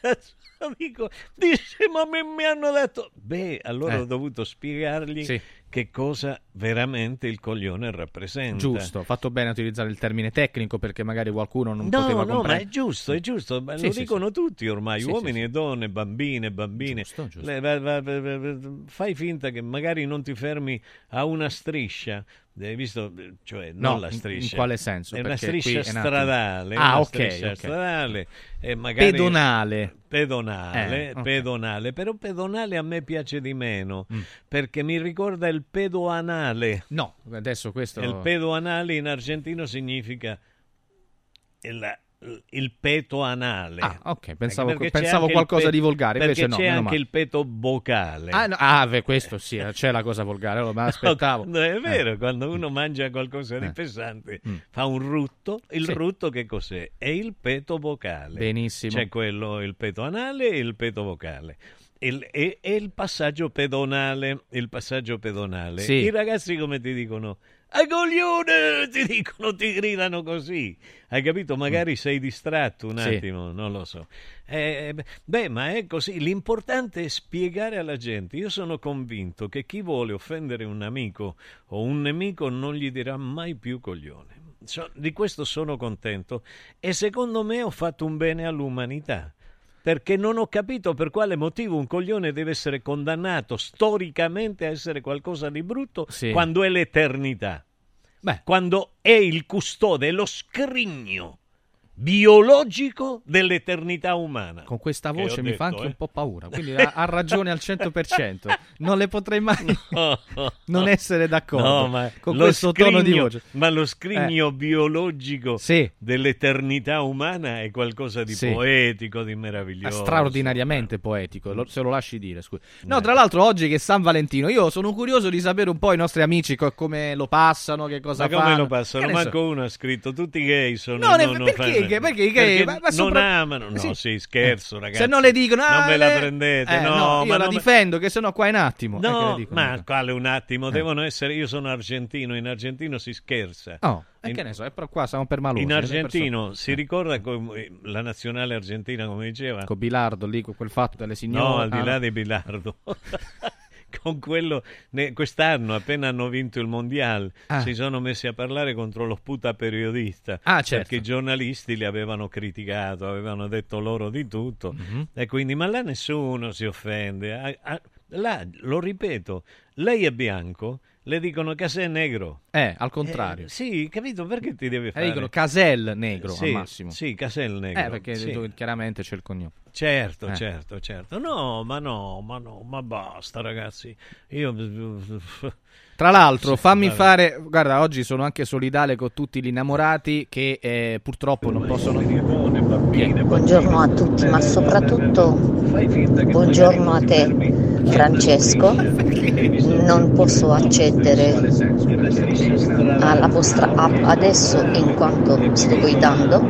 cazzo dico? Dice: Ma mi, mi hanno detto. Beh, allora Eh. ho dovuto spiegargli Sì. Che cosa veramente il coglione rappresenta. Giusto, fatto bene a utilizzare il termine tecnico perché magari qualcuno non No, poteva no, ma comprendere. è giusto, è giusto, ma Sì, lo sì, dicono tutti ormai, Sì, uomini sì, sì. e donne, bambine, bambine. Giusto, giusto. Le- va- va- va- fai finta che magari non ti fermi a una striscia, hai visto? Cioè, non No, la in- in striscia. quale senso? È una striscia stradale, Ah, una ok, striscia ok. stradale magari... Pedonale. Pedonale, Eh, ok. pedonale, però pedonale a me piace di meno, Mm. perché mi ricorda il pedoanale. No, adesso questo... Il pedoanale in argentino significa il, il peto anale. Ah, ok, pensavo- Perché pensavo qualcosa pe- di volgare, invece no, c'è meno anche male. il peto vocale. Ah, no, ah, beh, questo sì, c'è la cosa volgare, allora me l'aspettavo. No, è vero, Eh. quando uno mangia qualcosa di Eh. pesante Mm. fa un rutto. Il Sì. rutto che cos'è? È il peto vocale. Benissimo. C'è quello, il peto anale e il peto vocale. E il passaggio pedonale. Il passaggio pedonale. Sì. I ragazzi come ti dicono? A coglione! Ti dicono, ti gridano così. Hai capito? Magari sei distratto un Mm. Sì. attimo, non lo so. Eh, beh, ma è così. L'importante è spiegare alla gente. Io sono convinto che chi vuole offendere un amico o un nemico non gli dirà mai più coglione. So- di questo sono contento e secondo me ho fatto un bene all'umanità. Perché non ho capito per quale motivo un coglione deve essere condannato storicamente a essere qualcosa di brutto Sì. quando è l'eternità. Beh. Quando è il custode, è lo scrigno biologico dell'eternità umana. Con questa voce mi fa detto, anche eh. un po' paura, quindi ha, ha ragione al 100%. Non le potrei mai non essere d'accordo No, con questo tono di scrigno- voce. Ma lo scrigno biologico Sì. dell'eternità umana è qualcosa di Sì. poetico, di meraviglioso. straordinariamente poetico, lo- se lo lasci dire. Scusa. Eh. No, tra l'altro, oggi che è San Valentino, io sono curioso di sapere un po' i nostri amici co- come lo passano, che cosa Ma come fanno. lo passano? Ne so. Manco uno ha scritto, tutti gay sono No, non- non perché che- perché i gay- ma- ma non sopra- amano, no, Sì. sì, scherzo Eh. ragazzi. Se non le dicono, ah, non ve la prendete, Eh, no, io ma la non difendo, che sennò qua è un attimo. eh, No, dicono. ma quale un attimo, Eh. devono essere, io sono argentino, in argentino si scherza. Oh, e In- che ne so, eh, però qua siamo per malosi. In argentino si ricorda la nazionale argentina, come diceva? Con Bilardo lì, quel fatto delle signore. No, al di Ah, là no. di Bilardo. Con quello, ne- quest'anno, appena hanno vinto il mondiale, Ah. si sono messi a parlare contro lo sputa periodista. Ah, certo. Perché i giornalisti li avevano criticato, avevano detto loro di tutto. Mhm. E quindi, ma là nessuno si offende. Là, lo ripeto, lei è bianco, le dicono che sei negro. Eh, al contrario. Eh, sì, capito? Perché ti deve Eh, fare? dicono Casel negro Sì, al massimo. Sì, Casel negro. Eh, perché sì. chiaramente c'è il cognome. Certo, Eh. certo, certo. No, ma no, ma no, ma basta, ragazzi. Io. Tra l'altro, Sì, fammi vabbè. fare. Guarda, oggi sono anche solidale con tutti gli innamorati che eh, purtroppo non possono. Buongiorno a tutti, ma soprattutto buongiorno a te Francesco. Non posso accedere alla vostra app adesso in quanto sto guidando,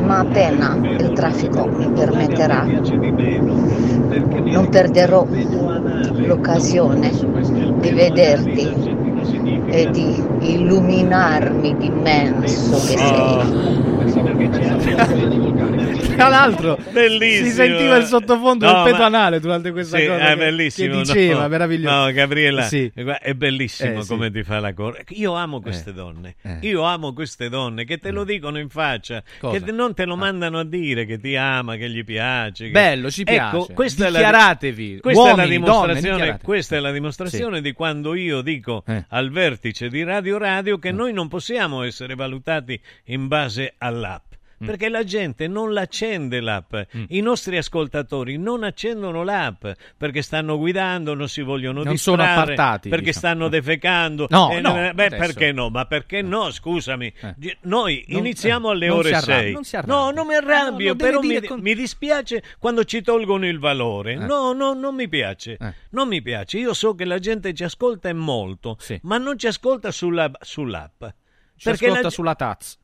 ma appena il traffico mi permetterà non perderò l'occasione di vederti e di illuminarmi d'immenso che sei. Tra l'altro, Bellissimo. si sentiva il sottofondo No, del peto ma- anale durante questa Sì, cosa. è che, bellissimo. che diceva, no, meraviglioso. No, Gabriella, Sì. guarda, è bellissimo Eh, sì. come ti fa la corsa. Io amo queste Eh. donne. Eh. Io amo queste donne che te lo dicono in faccia, Cosa? che te- non te lo mandano a dire che ti ama, che gli piace. che- Bello, ci Ecco, piace. questa è la- Dichiaratevi. Questa è la Uomini, dimostrazione, donne, questa è la dimostrazione di quando io dico Eh. Al vertice di Radio Radio che noi non possiamo essere valutati in base all'app. Mm. Perché la gente non l'accende l'app, i nostri ascoltatori non accendono l'app perché stanno guidando, non si vogliono Non sono appartati, perché diciamo. stanno defecando. No, Eh, no, beh, adesso. perché no? Ma perché no? Scusami, Gi- noi Non- iniziamo eh, alle ore si arrabbia, 6. non si arrabbia. No, non mi arrabbio, No, però mi, con- mi dispiace quando ci tolgono il valore. Eh. No, no, non mi piace. Non mi piace. Io so che la gente ci ascolta e molto, ma non ci ascolta sulla, sull'app. Ci Perché ascolta la- sulla Taz.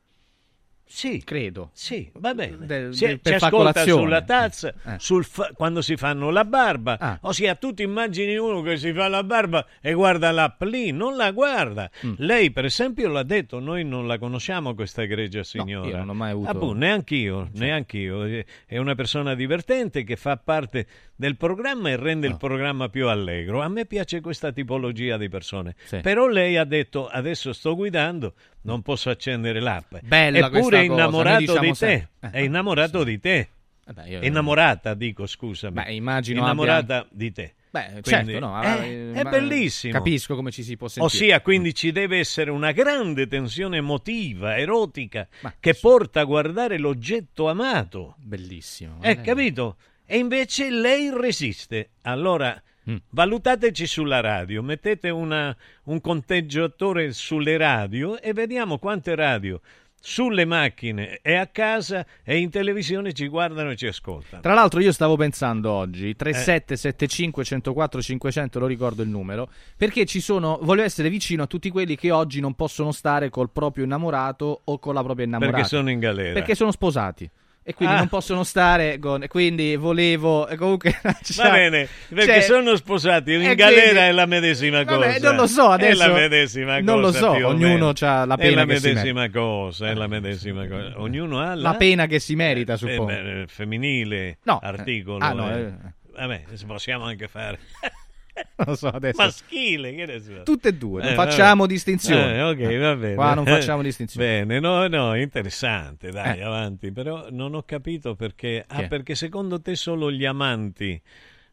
Sì, credo. Sì, va bene. Del- Si- per fa ascolta sulla tazza, Eh. sul fa- quando si fanno la barba. Ah. Ossia, tu ti immagini uno che si fa la barba e guarda l'app lì, non la guarda. Mm. Lei, per esempio, l'ha detto, noi non la conosciamo questa egregia signora. io non ho mai avuto- Ah, boh, neanch'io, neanch'io. Eh, È una persona divertente che fa parte del programma e rende il programma più allegro. A me piace questa tipologia di persone. Sì. Però lei ha detto, adesso sto guidando, non posso accendere l'app. Bella Eppure questa è innamorato diciamo di te. Eh, È innamorato di te. Vabbè, io- È innamorata, dico, scusami. Beh, immagino Innamorata abbia- di te. Beh, Quindi, certo, no, è, eh, è ma- bellissimo. Capisco come ci si può sentire. Ossia, quindi ci deve essere una grande tensione emotiva, erotica, che porta a guardare l'oggetto amato. Bellissimo. Eh, capito? E invece lei resiste. Allora, Mm. valutateci sulla radio, mettete una- un conteggiatore sulle radio e vediamo quante radio sulle macchine e a casa e in televisione ci guardano e ci ascoltano. Tra l'altro io stavo pensando oggi 3775 104 500 lo ricordo il numero perché ci sono voglio essere vicino a tutti quelli che oggi non possono stare col proprio innamorato o con la propria innamorata Perché sono in galera. perché sono sposati e quindi Ah. non possono stare con e quindi volevo e comunque Va bene, perché cioè- sono sposati, in e galera quindi- è la medesima Vabbè, cosa. non lo so, adesso- È la medesima non lo cosa. so, ognuno c'ha la È pena la che si medesima cosa, è la medesima cosa. Ognuno ha la pena che si merita eh, suppongo beh, femminile No, eh, articolo. ah, no, eh. eh. Vabbè, possiamo anche fare non lo so adesso maschile, che ne so. tutte e due non Eh, facciamo vabbè. distinzioni Eh, ok, va bene. qua non facciamo distinzioni Bene, no, no, interessante, dai, Eh. avanti. Però non ho capito perché. Ah, Che? perché secondo te solo gli amanti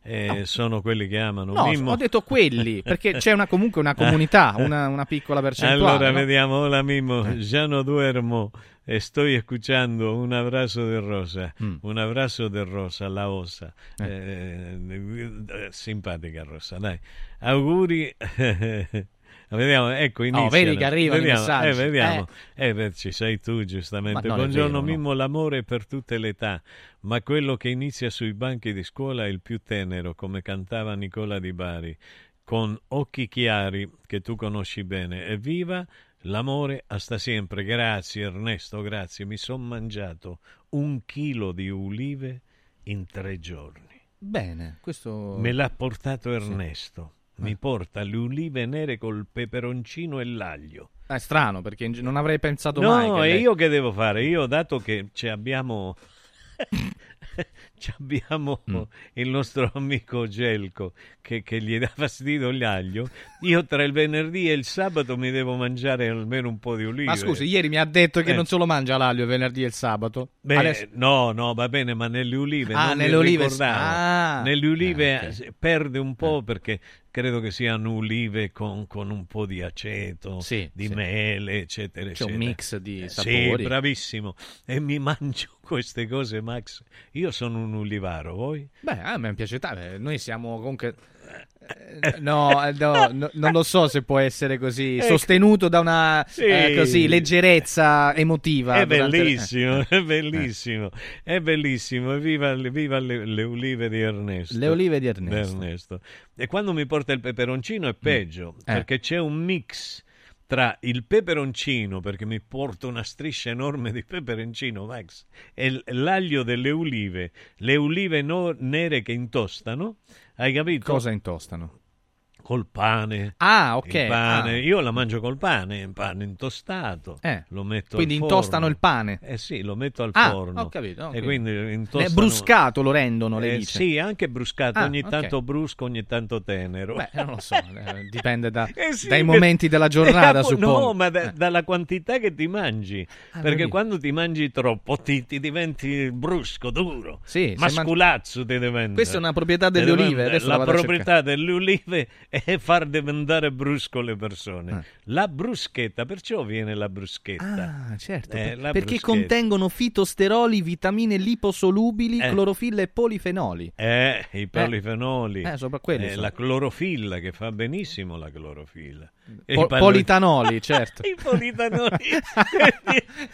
eh, sono quelli che amano No, Mimmo. ho detto quelli, perché c'è una, comunque una comunità, una, una piccola percentuale. Allora no? vediamo, hola Mimmo, ya no duermo, estoy escuchando un abrazo de Rosa, Mm. un abrazo de Rosa, la osa, Eh, eh, simpatica Rosa, dai, auguri. Vediamo, ecco, inizia. Oh, vedi che arrivano i vediamo, messaggi. Eh, vediamo. Eh, ci sei tu, giustamente. Buongiorno, vero, no. Mimmo, l'amore è per tutte le età, ma quello che inizia sui banchi di scuola è il più tenero, come cantava Nicola Di Bari, con occhi chiari che tu conosci bene. Evviva! L'amore hasta sempre. Grazie Ernesto, grazie. Mi sono mangiato un chilo di ulive in tre giorni. Bene, questo... Me l'ha portato Ernesto. Mi porta le ulive nere col peperoncino e l'aglio. È strano, perché non avrei pensato No, mai che e lei- io che devo fare? Io, dato che ci abbiamo, abbiamo Mm. il nostro amico Gelco che, che gli dà fastidio l'aglio, io tra il venerdì e il sabato mi devo mangiare almeno un po' di olive. Ma scusi, ieri mi ha detto che Eh. non se lo mangia l'aglio il venerdì e il sabato. Beh, Adesso- no, no, va bene, ma nelle ulive Ah, nelle olive- ah. nelle ulive Eh, ok. eh, perde un po' perché credo che siano ulive con, con un po' di aceto, Sì, di sì. mele, eccetera, C'è un eccetera. mix di Eh, sapori. Sì, bravissimo. E mi mangio queste cose, Max. Io sono un ulivaro, voi? Beh, a me piace tanto. eh, Noi siamo comunque. eh, No, eh, no, no, non lo so se può essere così Ecco. sostenuto da una Sì. eh, così, leggerezza emotiva. È durante- bellissimo, eh. è bellissimo, è bellissimo. Viva, le- viva le, le olive di Ernesto. Le olive di Ernesto. E quando mi porta il peperoncino è peggio, Eh. perché c'è un mix tra il peperoncino, perché mi porta una striscia enorme di peperoncino, Max, e l'aglio delle ulive, le ulive no- nere che intostano, hai capito? Cosa intostano? Col pane. Ah, ok. Pane. ah. Io la mangio col pane, il pane intostato. Eh, Lo metto Quindi intostano il pane. Eh sì, lo metto al Ah, forno. ho capito, ok. E quindi Eh, intostano... bruscato lo rendono, lei Eh, dice. Sì, anche bruscato, Ah, ogni ok. tanto brusco, ogni tanto tenero. Beh, non lo so, eh, dipende da- Eh sì, dai momenti della giornata, Eh, suppongo. No, ma da- dalla quantità che ti mangi. Ah, perché quando ti mangi troppo ti, ti diventi brusco, duro. Sì, Masculazzo ti diventa. Questa è una proprietà delle olive, adesso la la proprietà delle olive è far diventare brusco le persone. Ah. La bruschetta, perciò viene la bruschetta. Ah, certo, Eh, per- la perché bruschetta. contengono fitosteroli, vitamine liposolubili, Eh. clorofilla e polifenoli. Eh, i polifenoli. Eh, sopra quelli Eh, sono. la clorofilla, che fa benissimo la clorofilla. E Po- i palloni- politanoli, certo. I politanoli.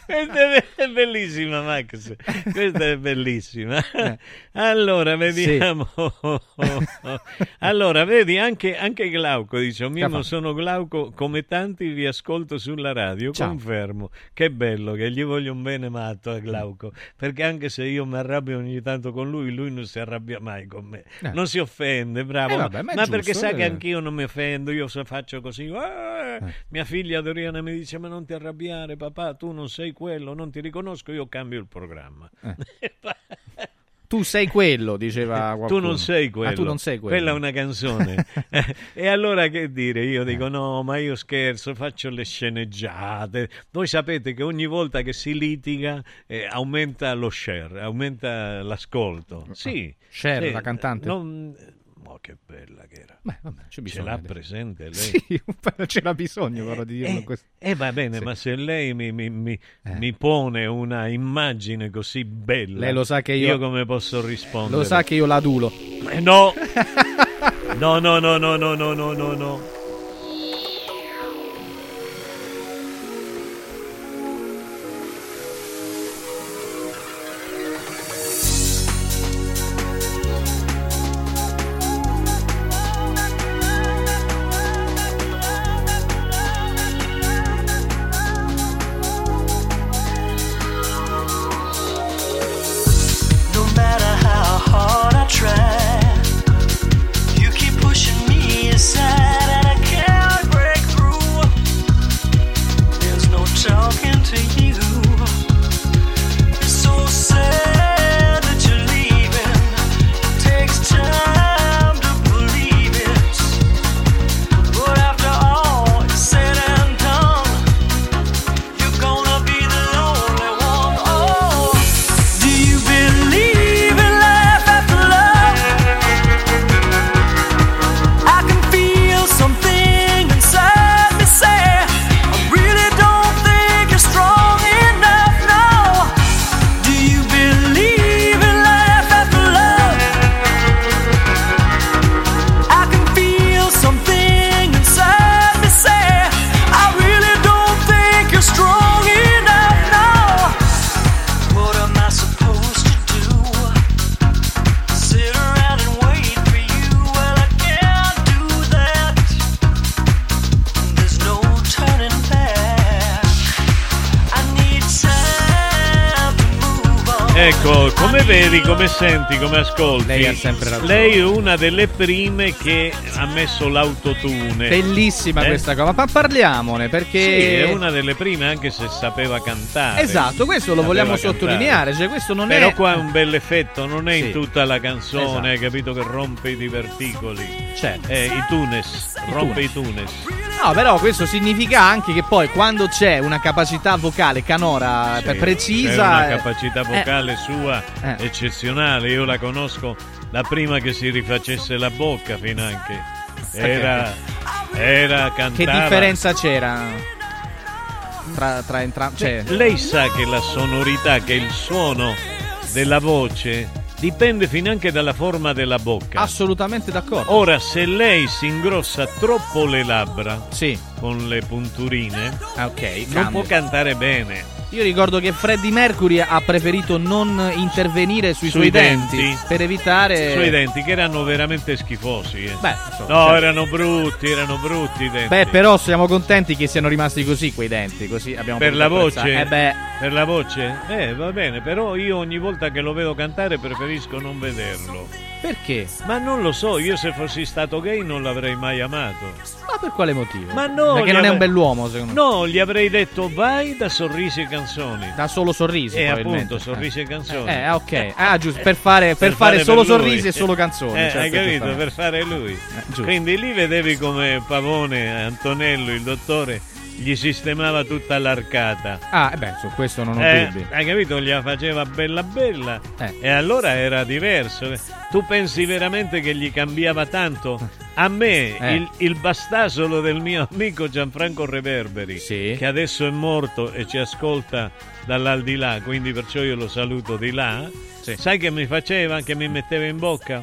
Questa è- bellissima, Max. Questa è bellissima. Eh. Allora, vediamo. allora, vedi, anche, anche Glauco dice: "Oh, Mimmo, sono Glauco, come tanti vi ascolto sulla radio. Ciao. Confermo. Che bello, che gli voglio un bene matto a Glauco. Perché anche se io mi arrabbio ogni tanto con lui, lui non si arrabbia mai con me. Eh. Non si offende, bravo. Eh, vabbè, ma ma perché giusto, sa che eh. anch'io non mi offendo, io se faccio così. "Eh", Mia figlia Doriana mi dice: Ma non ti arrabbiare, papà, tu non sei quello, non ti riconosco, io cambio il programma. Tu sei quello, diceva qualcuno. Tu non sei quello. Ah, tu non sei quello. Quella è una canzone. Eh, e allora che dire? Io dico no, ma io scherzo, faccio le sceneggiate. Voi sapete che ogni volta che si litiga eh, aumenta lo share, aumenta l'ascolto. Sì. Cher, sì, la cantante? Non... Oh, che bella che era. Beh, vabbè, c'è Ce l'ha presente lei? Sì, c'era bisogno però di dirlo Eh, questo. eh, va bene, Sì. ma se lei mi, mi- mi- mi pone una immagine così bella, Lei lo sa che io- come posso rispondere? Lo sa che io l'adulo. Eh, no, no, no, no, no, no, no, no, no. No senti, come ascolti, Lei ha sempre ragione. lei è una delle prime che ha messo l'autotune. Bellissima Eh? questa cosa, ma parliamone perché Sì, è una delle prime anche se sapeva cantare. Esatto, questo lo Sapeva vogliamo cantare. sottolineare, cioè questo non Però è qua è un bel effetto, non è in Sì. tutta la canzone, Esatto. hai capito che rompe i diverticoli. Certo. Eh, i tunes, I rompe i tunes. No, però questo significa anche che poi quando c'è una capacità vocale canora Sì, precisa È una eh, capacità eh, vocale sua Eh. eccezionale, io la conosco da prima che si rifacesse la bocca finanche. Perché? Era, era che cantava. differenza c'era tra, tra entrambi? Cioè, Lei sa che la sonorità, che il suono della voce dipende finanche dalla forma della bocca. assolutamente d'accordo. Ora, se lei si ingrossa troppo le labbra Sì. con le punturine, Ah, ok, non può cantare bene. Io ricordo che Freddie Mercury ha preferito non intervenire sui, Sui suoi denti, denti. per evitare I suoi denti che erano veramente schifosi. eh. Beh, insomma, no, certo. erano brutti, erano brutti i denti. Beh, però siamo contenti che siano rimasti così quei denti, così abbiamo per la voce? Eh beh, Per la voce? Eh, va bene, però io ogni volta che lo vedo cantare preferisco non vederlo. Perché? Ma non lo so, io se fossi stato gay non l'avrei mai amato. Ma per quale motivo? Ma no, Perché non è un bell'uomo, secondo me. No, gli avrei detto vai da sorrisi e canzoni. Da solo sorrisi, Eh, appunto, sorrisi e canzoni. Eh, ok. Ah, giusto, per fare, per fare solo per sorrisi e solo canzoni. Eh, certo, hai capito? Per fare lui. giusto. Quindi lì vedevi come Pavone, Antonello, il dottore, gli sistemava tutta l'arcata. Ah, eh beh, su questo non ho Eh, dubbi. hai capito? Gliela faceva bella bella. Eh. E allora era diverso. Tu pensi veramente che gli cambiava tanto? A me, Eh. il, il bastasolo del mio amico Gianfranco Reverberi, che adesso è morto e ci ascolta dall'aldilà, quindi perciò io lo saluto di là. Sai che mi faceva? Che mi metteva in bocca?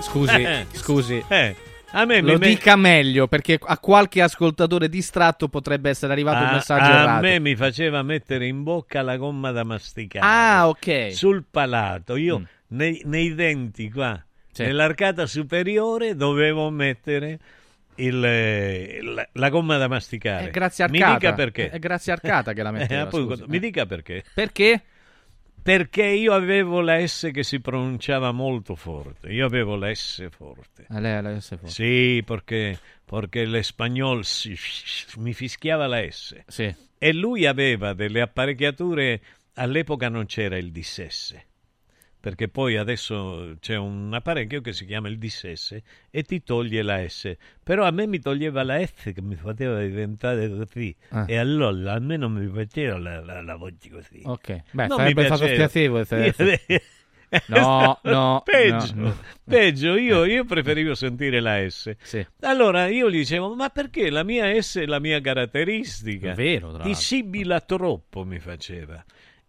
Scusi, Eh. scusi. Eh, a me Lo mi dica meglio, perché a qualche ascoltatore distratto potrebbe essere arrivato un a, messaggio a errato. me mi faceva mettere in bocca la gomma da masticare. Ah, ok. Sul palato. Io Mm. nei, nei denti qua, Sì. nell'arcata superiore, dovevo mettere il, eh, la, gomma da masticare. È grazie a Mi Arcata. dica perché. È grazie Arcata che la Eh, metteva, appunto, scusi. mi Eh. dica perché. Perché? Perché io avevo la S che si pronunciava molto forte. Io avevo la S forte. Eh, lei ha la S forte. Sì, perché, perché l'espagnol si- mi fischiava la S. Sì. E lui aveva delle apparecchiature, all'epoca non c'era il dissesse, perché poi adesso c'è un apparecchio che si chiama il dissesse e ti toglie la S. Però a me mi toglieva la S che mi faceva diventare così. Ah. E allora a me non mi faceva la, la, la voce così. Ok. Beh, Non sarebbe stato piaceva. spiacevole se- Io- No, no, peggio, no, no. peggio, io, io preferivo sentire la S. Sì. Allora io gli dicevo, ma perché la mia S è la mia caratteristica? È vero, Ti sibila troppo, mi faceva.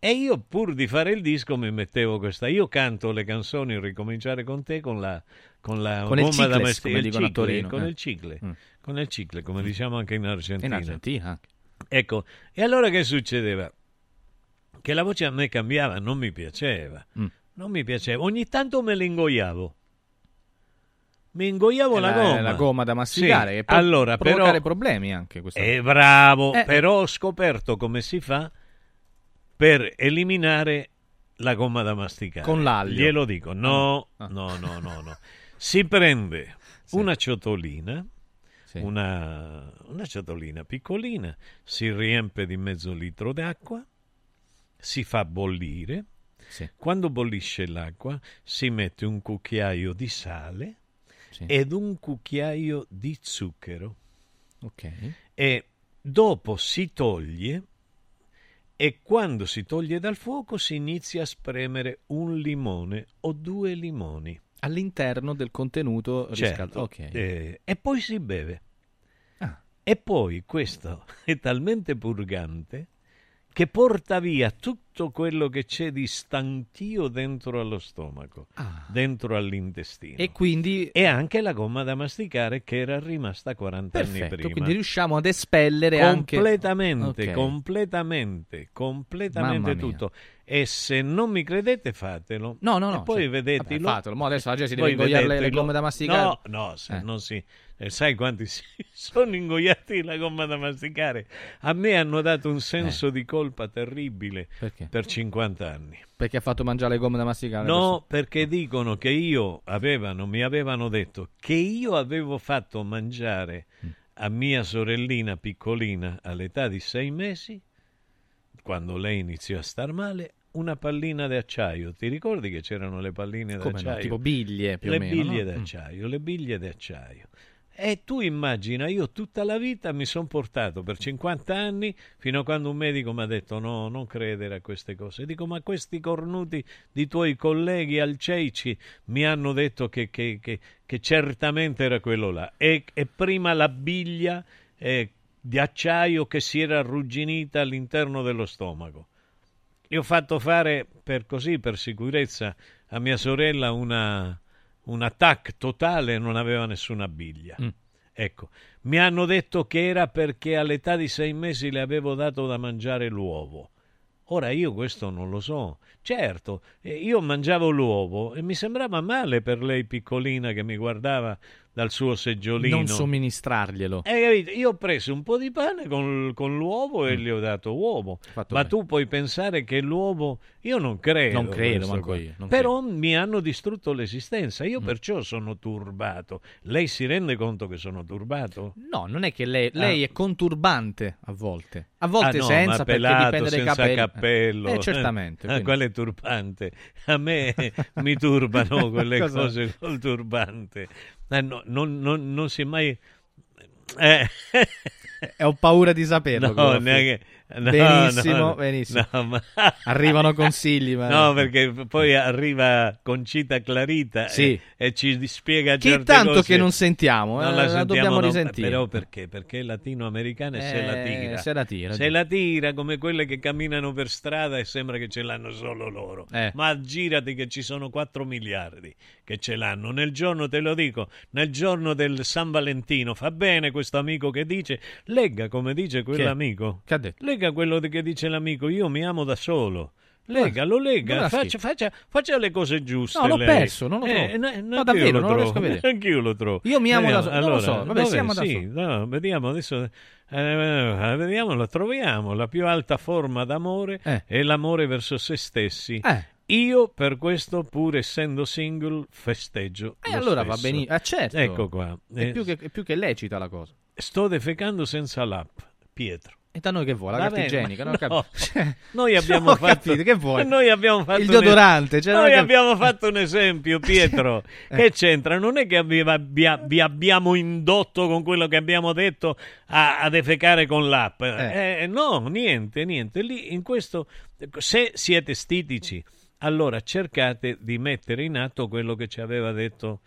E io pur di fare il disco mi mettevo questa. Io canto le canzoni Ricominciare con te con la, con la Con gomma da cicles, masticare. come il cicle, Torino, Con eh. il cicle. Mm. Con il cicle, come diciamo anche in Argentina. In Argentina. Ecco, e allora che succedeva? Che la voce a me cambiava, non mi piaceva. Mm. Non mi piaceva. Ogni tanto me l'ingoiavo. Mi ingoiavo È la, la- gomma. è la gomma da masticare, Sì, che può allora, provocare però, problemi anche questa Eh, cosa. bravo, Eh. però ho scoperto come si fa per eliminare la gomma da masticare. Con l'aglio. Glielo dico. No, Ah. no, no, no, no. Si prende una ciotolina, una, una ciotolina piccolina, si riempie di mezzo litro d'acqua, si fa bollire. Sì. Quando bollisce l'acqua si mette un cucchiaio di sale ed un cucchiaio di zucchero Ok. e dopo si toglie e quando si toglie dal fuoco si inizia a spremere un limone o due limoni. All'interno del contenuto riscaldato. Certo, Ok. eh, e poi si beve. Ah. E poi questo è talmente purgante che porta via tutto quello che c'è di stantio dentro allo stomaco, dentro all'intestino. Ah. E quindi E anche la gomma da masticare che era rimasta 40 anni perfetto, prima. quindi riusciamo ad espellere anche completamente, Ok. completamente, completamente Mamma mia. E se non mi credete, fatelo. No, no, no, E poi cioè, vedete. vabbè, fatelo. Mo adesso la gente si deve ingoiare le- le vedetelo. gomme da masticare. No, no, se Eh. non si. eh, sai quanti si sono ingoiati la gomma da masticare? A me hanno dato un senso di colpa terribile. Perché? Per 50 anni. Perché ha fatto mangiare le gomme da masticare? No, perché dicono che io avevano, mi avevano detto che io avevo fatto mangiare Mm. a mia sorellina piccolina all'età di sei mesi, quando lei iniziò a star male, una pallina d'acciaio. Ti ricordi che c'erano le palline Come no, d'acciaio? tipo biglie più le o meno, biglie no? Mm. d'acciaio, le biglie d'acciaio. E tu immagina, io tutta la vita mi sono portato per 50 anni fino a quando un medico mi ha detto no, non credere a queste cose. Dico, ma questi cornuti di tuoi colleghi al Ceici mi hanno detto che, che- che- che certamente era quello là. E, e prima la biglia eh, di acciaio che si era arrugginita all'interno dello stomaco. Io ho fatto fare per così, per sicurezza, a mia sorella una, un attacco totale non aveva nessuna biglia. Mm. Ecco, mi hanno detto che era perché all'età di sei mesi le avevo dato da mangiare l'uovo. Ora io questo non lo so. Certo, eh, io mangiavo l'uovo e mi sembrava male per lei piccolina che mi guardava dal suo seggiolino. Non somministrarglielo. Hai capito? Io ho preso un po' di pane con, con l'uovo e gli ho dato uovo. Mm. Fatto Ma bene. tu puoi pensare che l'uovo. Io non credo. Non credo, manco qua. io, Però mi hanno distrutto l'esistenza. Io Mm. perciò sono turbato. Lei si rende conto che sono turbato? No, non è che lei, lei Ah. è conturbante a volte. A volte Ah, no, senza ma perché pelato, dipende dai senza capelli. cappello. Eh, certamente. Ah, quindi- quello è turbante. A me mi turbano quelle Cosa- cose col turbante. Eh, no, non, non- non si è mai... Eh. Ho paura di saperlo. No, neanche- no, benissimo, no, benissimo. no, ma- Arrivano consigli. Ma... No, perché poi arriva Concita Clarita Sì. e, e ci spiega Che certe tanto cose. che non sentiamo, Non eh, la la sentiamo, dobbiamo no, risentire. Però perché? Perché latinoamericana e se la Eh, tira. se la tira, Se già. la tira come quelle che camminano per strada e sembra che ce l'hanno solo loro. Eh. Ma girati che ci sono 4 miliardi che ce l'hanno. Nel giorno, te lo dico, nel giorno del San Valentino, fa bene questo amico che dice, legga come dice quell'amico. Che ha detto? Legga quello che dice l'amico, io mi amo da solo. Lega, lo Dove lega, faccia, faccia, faccia le cose giuste. No, l'ho lei. perso, non lo Eh, trovo. no, No, neanche davvero, non lo riesco a vedere. Anch'io lo trovo. Io mi amo da Vediamo, solo, non lo so, allora, vabbè, dov'è? siamo da Sì, soli. no, vediamo adesso. eh, vediamo, la troviamo. La più alta forma d'amore Eh. è l'amore verso se stessi. Eh. Io per questo, pur essendo single, festeggio. E lo allora va stesso. benissimo. Eh, certo. Ecco qua. È Eh, più, che, è più che lecita la cosa. Sto defecando senza l'app, Pietro. E da noi che vuole? La carta igienica? no. capito. Cioè, Noi abbiamo fatto capito, che vuoi? Noi abbiamo fatto Il deodorante, cioè, noi cap- abbiamo fatto un esempio, Pietro. Che c'entra? Non è che abbi- abbia- vi abbiamo indotto con quello che abbiamo detto a, a defecare con l'app. Eh, no, niente, niente. Lì in questo se siete stitici, allora cercate di mettere in atto quello che ci aveva detto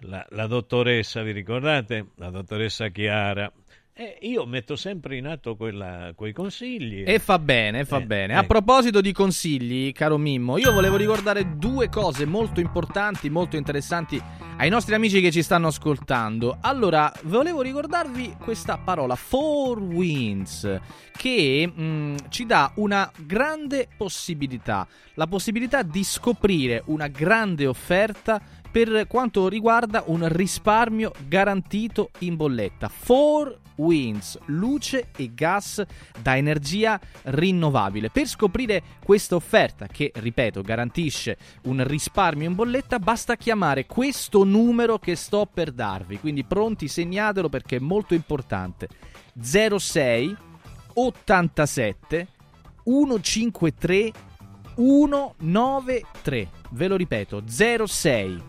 la, la dottoressa, vi ricordate? La dottoressa Chiara. E io metto sempre in atto quella- quei consigli. E fa bene, fa Eh, bene. A ecco. proposito di consigli, caro Mimmo, io volevo ricordare due cose molto importanti, molto interessanti ai nostri amici che ci stanno ascoltando. Allora, volevo ricordarvi questa parola, Four Winds, che mm, ci dà una grande possibilità, la possibilità di scoprire una grande offerta per quanto riguarda un risparmio garantito in bolletta. 4 Winds, luce e gas da energia rinnovabile. Per scoprire questa offerta, che ripeto garantisce un risparmio in bolletta, basta chiamare questo numero che sto per darvi. Quindi pronti, segnatelo perché è molto importante. 06 87 153 193. Ve lo ripeto, 06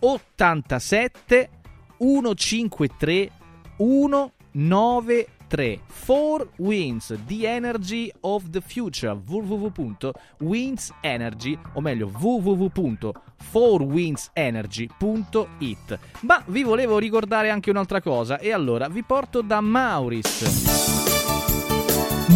87 153 193 4 Winds the energy of the future. www.windsenergy o meglio www.4windsenergy.it ma vi volevo ricordare anche un'altra cosa e allora vi porto da Mauris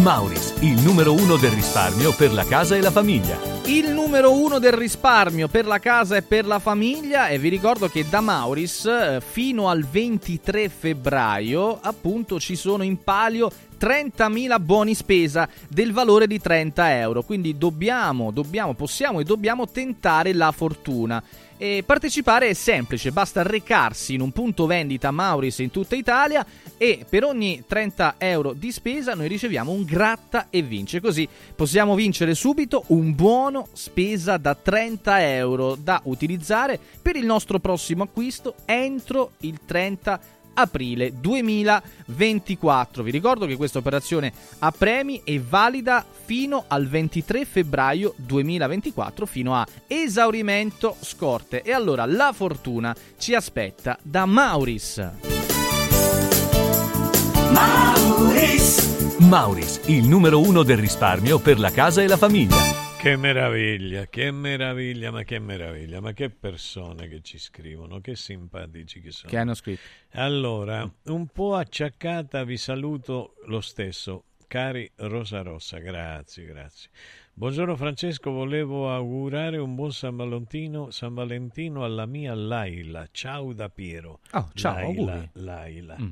Mauris, il numero uno del risparmio per la casa e la famiglia. Il numero uno del risparmio per la casa e per la famiglia e vi ricordo che da Mauris eh, fino al 23 febbraio appunto ci sono in palio 30.000 buoni spesa del valore di 30 euro. Quindi dobbiamo, dobbiamo, possiamo e dobbiamo tentare la fortuna. E partecipare è semplice, basta recarsi in un punto vendita Mauris in tutta Italia e per ogni 30 euro di spesa noi riceviamo un gratta e vince. Così possiamo vincere subito un buono spesa da 30 euro da utilizzare per il nostro prossimo acquisto entro il 30 aprile 2024. Vi ricordo che questa operazione a premi è valida fino al 23 febbraio 2024, fino a esaurimento scorte. E allora la fortuna ci aspetta da Mauris. Mauris. Mauris, il numero uno del risparmio per la casa e la famiglia. Che meraviglia, che meraviglia, ma che meraviglia, ma che persone che ci scrivono, che simpatici che sono. Che hanno scritto. Allora, un po' acciaccata vi saluto lo stesso, cari Rosa Rossa, grazie, grazie. Buongiorno Francesco, volevo augurare un buon San Valentino, San Valentino alla mia Laila. Ciao da Piero. Oh, ciao, Laila. Laila. Mm.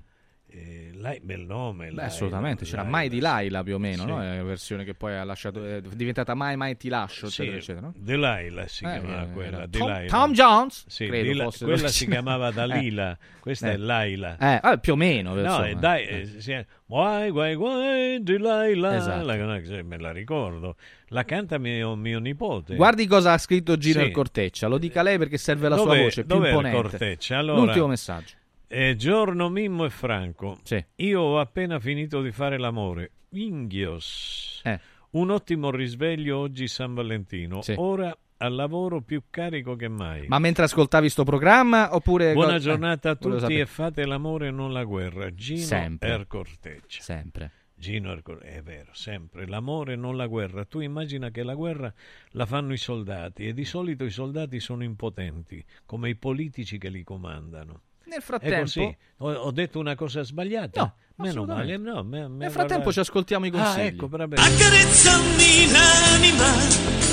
Eh, Lai- bel nome. Beh, Laila, assolutamente, c'era Laila, Mai di Laila più o meno, Sì. no? È la versione che poi ha lasciato, è diventata Mai Mai ti lascio, Sì, eccetera, eccetera. no? Delilah si Eh, chiamava eh, quella. Tom, Tom Jones? Sì, Dila- quella dove- si chiamava Dalila, questa Eh. è Laila. Eh, vabbè, più o meno. No, e dai, eh, sì, guai, guai, guai, Delilah, Esatto. la- me la ricordo. La canta mio, mio nipote. Guardi cosa ha scritto Gino Sì. il Corteccia, lo dica lei perché serve la Dov'è- sua voce più imponente. Corteccia? Allora- L'ultimo messaggio. Eh, giorno Mimmo e Franco. Io ho appena finito di fare l'amore. Inghios. Eh. Un ottimo risveglio oggi San Valentino. Sì. Ora al lavoro più carico che mai. Ma mentre ascoltavi sto programma oppure... Buona eh, giornata a tutti e fate l'amore e non la guerra. Gino Sempre. Ercorteccia. Sempre. Gino Ercor- è vero, sempre. L'amore non la guerra. Tu immagina che la guerra la fanno i soldati e di solito i soldati sono impotenti, come i politici che li comandano. Nel frattempo... così. Ho, ho detto una cosa sbagliata? No, Meno male, no. me- me- Nel frattempo ci ascoltiamo i consigli. Ah, ecco. Accarezzami l'anima.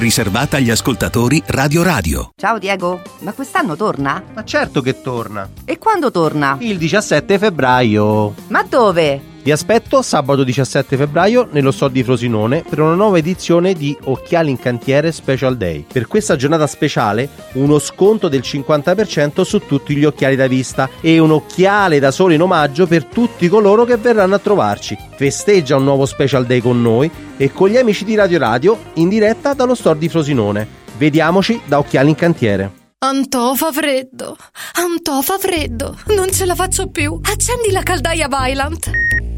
riservata agli ascoltatori Radio Radio. Ciao Diego, ma quest'anno torna? Ma certo che torna. E quando torna? Il 17 febbraio. Ma dove? Vi aspetto sabato 17 febbraio nello store di Frosinone per una nuova edizione di Occhiali in Cantiere Special Day. Per questa giornata speciale uno sconto del 50% su tutti gli occhiali da vista e un occhiale da sole in omaggio per tutti coloro che verranno a trovarci. Festeggia un nuovo Special Day con noi e con gli amici di Radio Radio in diretta dallo store di Frosinone. Vediamoci da Occhiali in Cantiere. Antò fa freddo, Antò fa freddo, non ce la faccio più. Accendi la caldaia Vylant.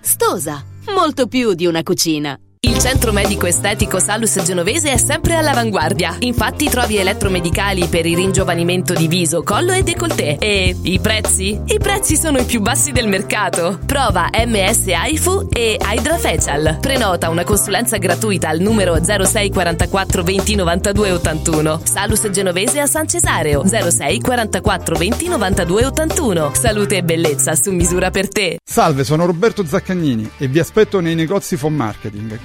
Stosa, molto più di una cucina. Il centro medico estetico Salus Genovese è sempre all'avanguardia. Infatti trovi elettromedicali per il ringiovanimento di viso, collo e décolleté. E i prezzi? I prezzi sono i più bassi del mercato. Prova MS AIFU e Hydra Facial. Prenota una consulenza gratuita al numero 06 44 20 92 81. Salus Genovese a San Cesareo 06 44 20 92 81. Salute e bellezza su misura per te. Salve, sono Roberto Zaccagnini e vi aspetto nei negozi Phone Marketing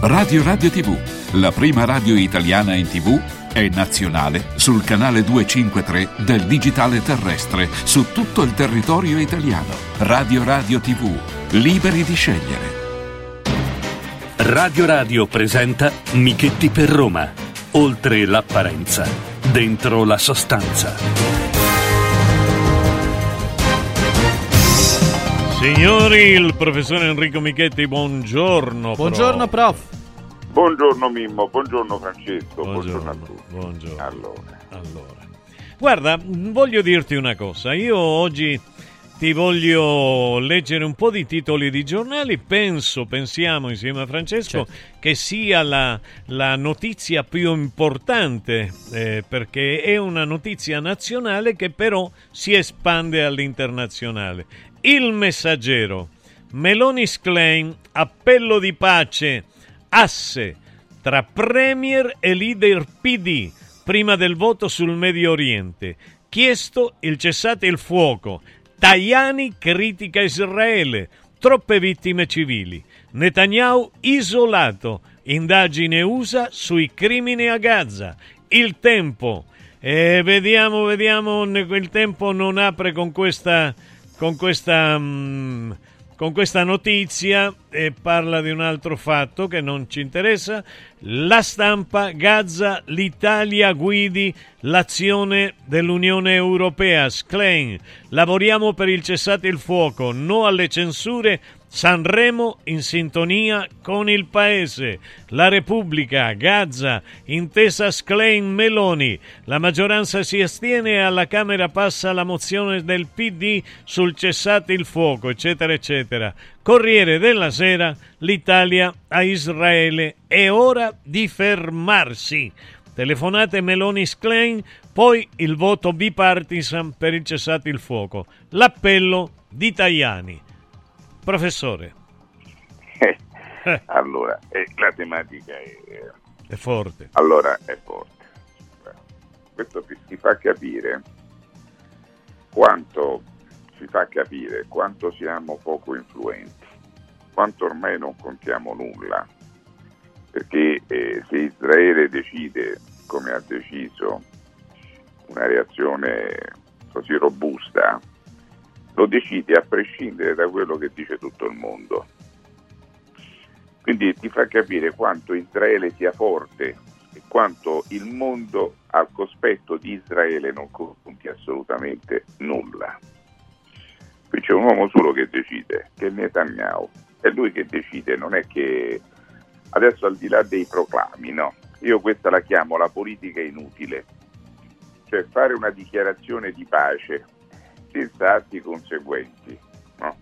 Radio Radio TV, la prima radio italiana in TV, è nazionale sul canale 253 del digitale terrestre su tutto il territorio italiano. Radio Radio TV, liberi di scegliere. Radio Radio presenta Michetti per Roma. Oltre l'apparenza, dentro la sostanza. Signori, il professor Enrico Michetti, buongiorno. Buongiorno, prof. Buongiorno Mimmo, buongiorno Francesco, buongiorno, Buongiorno, a tutti. buongiorno. Allora, Allora, guarda, voglio dirti una cosa. Io oggi ti voglio leggere un po' di titoli di giornali. Penso, pensiamo insieme a Francesco, che sia la, la notizia più importante, eh, perché è una notizia nazionale che però si espande all'internazionale. Il messaggero. Meloni Klein, appello di pace, asse tra Premier e leader PD prima del voto sul Medio Oriente. Chiesto il cessate il fuoco. Tajani critica Israele. Troppe vittime civili. Netanyahu isolato. Indagine USA sui crimini a Gaza. Il tempo. E vediamo, vediamo, il tempo non apre con questa, con questa, mm, con questa notizia e parla di un altro fatto che non ci interessa. La stampa, Gaza, l'Italia guidi l'azione dell'Unione Europea. Sklein, lavoriamo per il cessate il fuoco, no alle censure. Sanremo in sintonia con il paese. La Repubblica, Gaza, intesa Sklein Meloni. La maggioranza si astiene e alla Camera passa la mozione del PD sul cessate il fuoco, eccetera, eccetera. Corriere della Sera, l'Italia a Israele. È ora di fermarsi. Telefonate Meloni Sklein, poi il voto bipartisan per il cessate il fuoco. L'appello di Tajani. Professore, allora eh, la tematica è, è forte. allora, è forte. Questo ti fa capire quanto ci fa capire quanto siamo poco influenti, quanto ormai non contiamo nulla, perché eh, se Israele decide, come ha deciso, una reazione così robusta, lo decide a prescindere da quello che dice tutto il mondo. Quindi ti fa capire quanto Israele sia forte e quanto il mondo al cospetto di Israele non conti assolutamente nulla. Qui c'è un uomo solo che decide, che è Netanyahu. È lui che decide, non è che adesso al di là dei proclami, no? Io questa la chiamo la politica inutile, cioè fare una dichiarazione di pace atti conseguenti. No?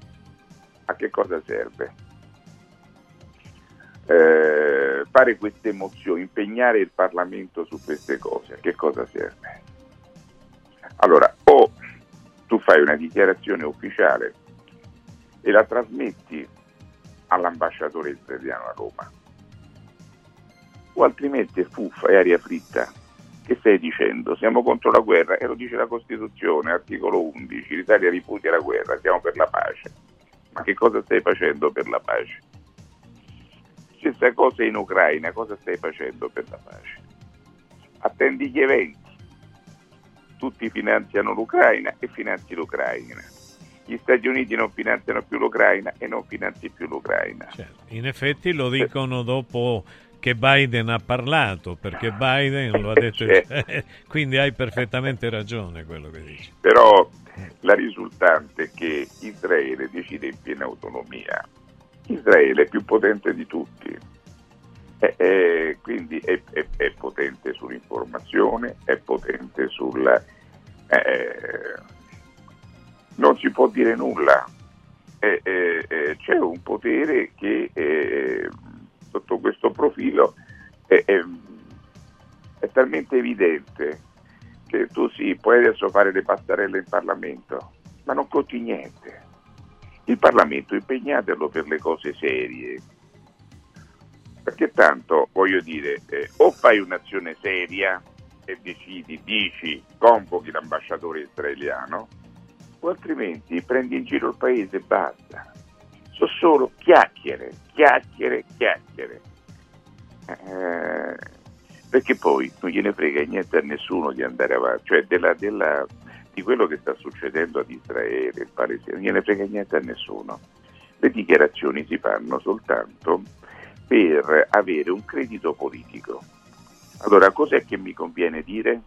A che cosa serve? Eh, fare queste mozioni, impegnare il Parlamento su queste cose, a che cosa serve? Allora, o tu fai una dichiarazione ufficiale e la trasmetti all'ambasciatore israeliano a Roma, o altrimenti è fuffa, è aria fritta. Che stai dicendo? Siamo contro la guerra e lo dice la Costituzione, articolo 11, l'Italia ripudia la guerra, siamo per la pace. Ma che cosa stai facendo per la pace? Stessa cosa in Ucraina, cosa stai facendo per la pace? Attendi gli eventi. Tutti finanziano l'Ucraina e finanzi l'Ucraina. Gli Stati Uniti non finanziano più l'Ucraina e non finanzi più l'Ucraina. Certo. In effetti lo dicono dopo che Biden ha parlato, perché Biden lo ha detto, quindi hai perfettamente ragione quello che dici. Però la risultante è che Israele decide in piena autonomia. Israele è più potente di tutti, è, è, quindi è, è, potente sull'informazione, è potente sul... Eh, non si può dire nulla, c'è un potere che sotto questo profilo è, è, è talmente evidente che tu sì, puoi adesso fare le pastarelle in Parlamento, ma non conti niente. Il Parlamento impegnatelo per le cose serie, perché tanto voglio dire, eh, o fai un'azione seria e decidi, dici, convochi l'ambasciatore israeliano, o altrimenti prendi in giro il paese e basta sono solo chiacchiere, chiacchiere, chiacchiere. Eh, perché poi non gliene frega niente a nessuno di andare avanti, cioè della, della, di quello che sta succedendo ad Israele, il Palestina, non gliene frega niente a nessuno. Le dichiarazioni si fanno soltanto per avere un credito politico. Allora, cos'è che mi conviene dire?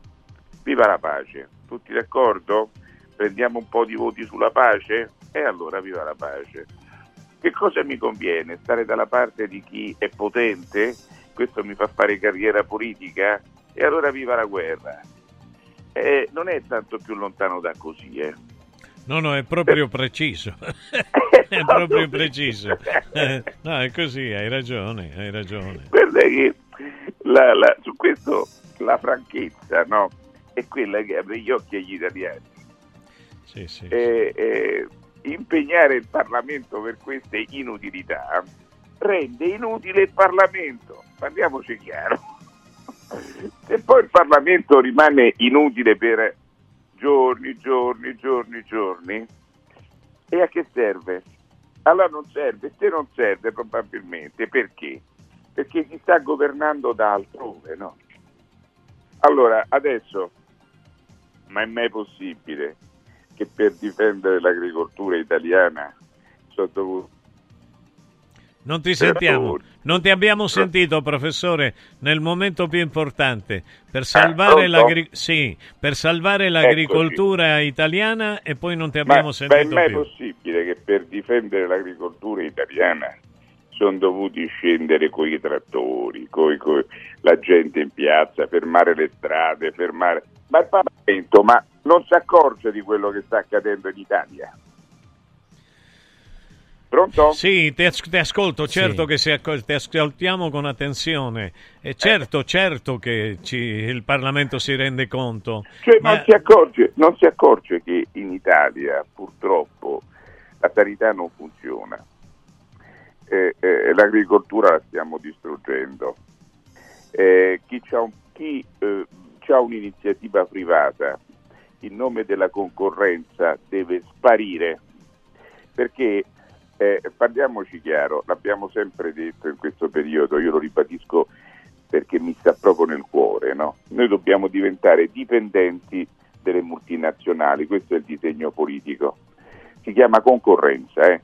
Viva la pace! Tutti d'accordo? Prendiamo un po' di voti sulla pace? E allora viva la pace! Che cosa mi conviene? Stare dalla parte di chi è potente? Questo mi fa fare carriera politica? E allora viva la guerra. Eh, non è tanto più lontano da così, eh. No, no, è proprio preciso. è proprio preciso. no, è così, hai ragione, hai ragione. Guarda che la, la, su questo la franchezza, no? È quella che apre gli occhi agli italiani. Sì, sì. Eh, eh, impegnare il Parlamento per queste inutilità rende inutile il Parlamento, parliamoci chiaro. Se poi il Parlamento rimane inutile per giorni, giorni, giorni, giorni, e a che serve? Allora non serve, se non serve probabilmente perché? Perché si sta governando da altrove, no? Allora, adesso, ma è mai possibile che per difendere l'agricoltura italiana sono dovuto non ti sentiamo, non ti abbiamo sentito professore nel momento più importante. Per salvare, ah, l'agri- sì, per salvare l'agricoltura italiana e poi non ti abbiamo ma, sentito ma è mai più. possibile che per difendere l'agricoltura italiana sono dovuti scendere con i trattori, con la gente in piazza, fermare le strade, fermare... Ma il Parlamento, ma non si accorge di quello che sta accadendo in Italia. Pronto? Sì, ti, as- ti ascolto, certo sì. che acc- ti ascoltiamo con attenzione. E certo, eh. certo che ci- il Parlamento si rende conto. Cioè, ma... non, si accorge, non si accorge che in Italia purtroppo la sanità non funziona. Eh, eh, l'agricoltura la stiamo distruggendo. Eh, chi, ha un, eh, un'iniziativa privata in nome della concorrenza deve sparire perché eh, parliamoci chiaro, l'abbiamo sempre detto in questo periodo, io lo ribadisco perché mi sta proprio nel cuore, no? noi dobbiamo diventare dipendenti delle multinazionali, questo è il disegno politico, si chiama concorrenza, eh?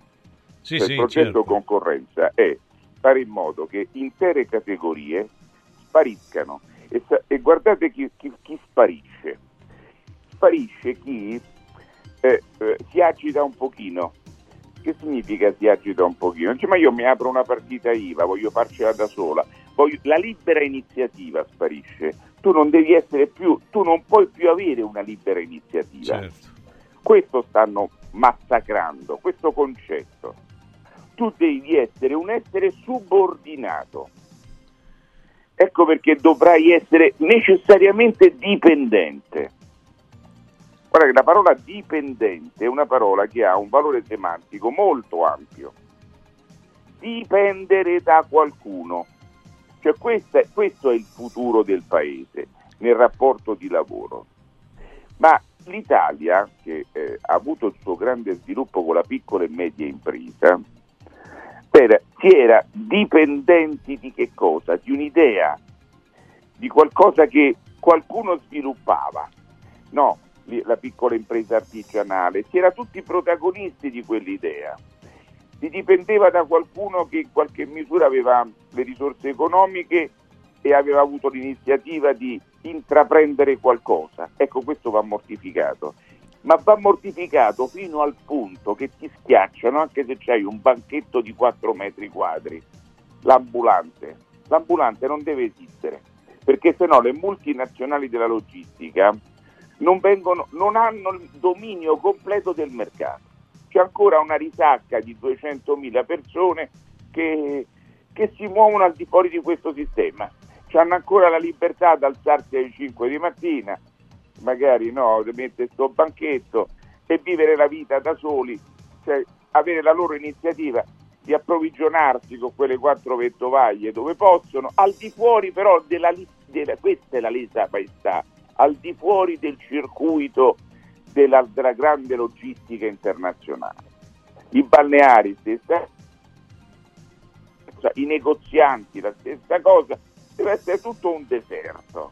sì, il sì, progetto certo. concorrenza è fare in modo che intere categorie spariscano e, e guardate chi, chi, chi sparisce, sparisce chi eh, eh, si agita un pochino. Che significa si agita un pochino? Dice, ma io mi apro una partita IVA, voglio farcela da sola. voglio- la libera iniziativa sparisce. Tu non devi essere più, tu non puoi più avere una libera iniziativa. Certo. Questo stanno massacrando, questo concetto. Tu devi essere un essere subordinato. Ecco perché dovrai essere necessariamente dipendente. Guarda che la parola dipendente è una parola che ha un valore semantico molto ampio. Dipendere da qualcuno. Cioè questo è, questo è il futuro del paese nel rapporto di lavoro. Ma l'Italia, che eh, ha avuto il suo grande sviluppo con la piccola e media impresa, per- si era dipendenti di che cosa? Di un'idea, di qualcosa che qualcuno sviluppava. No, la piccola impresa artigianale, si era tutti protagonisti di quell'idea. Si dipendeva da qualcuno che in qualche misura aveva le risorse economiche e aveva avuto l'iniziativa di intraprendere qualcosa. Ecco, questo va mortificato. Ma va mortificato fino al punto che ti schiacciano anche se c'hai un banchetto di 4 metri quadri. L'ambulante. L'ambulante non deve esistere, perché se no le multinazionali della logistica non, vengono, non hanno il dominio completo del mercato. C'è ancora una risacca di 200.000 persone che, che si muovono al di fuori di questo sistema. Hanno ancora la libertà di alzarsi alle 5 di mattina, magari no, mettere sto banchetto e vivere la vita da soli, cioè avere la loro iniziativa di approvvigionarsi con quelle quattro vettovaglie dove possono, al di fuori però della, della questa è la lesa maestà, al di fuori del circuito della, della grande logistica internazionale. I balneari, stessa cosa, i negozianti, la stessa cosa, deve essere tutto un deserto.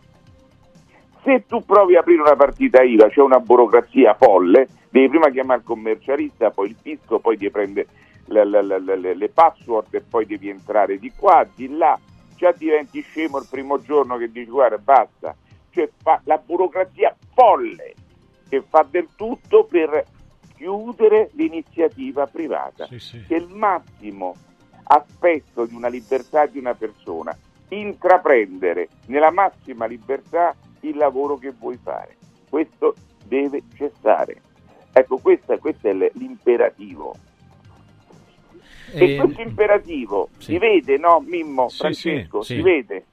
Se tu provi a aprire una partita IVA, c'è una burocrazia folle, devi prima chiamare il commercialista, poi il fisco, poi devi prendere le- le- le- le password e poi devi entrare di qua, di là, già diventi scemo il primo giorno che dici guarda basta, cioè fa la burocrazia folle che fa del tutto per chiudere l'iniziativa privata, che è il massimo aspetto di una libertà di una persona, intraprendere nella massima libertà il lavoro che vuoi fare. Questo deve cessare. Ecco, questo, questo è l'imperativo. E Eh, questo imperativo si vede, no, Mimmo, Sì, Francesco, sì, si sì. vede.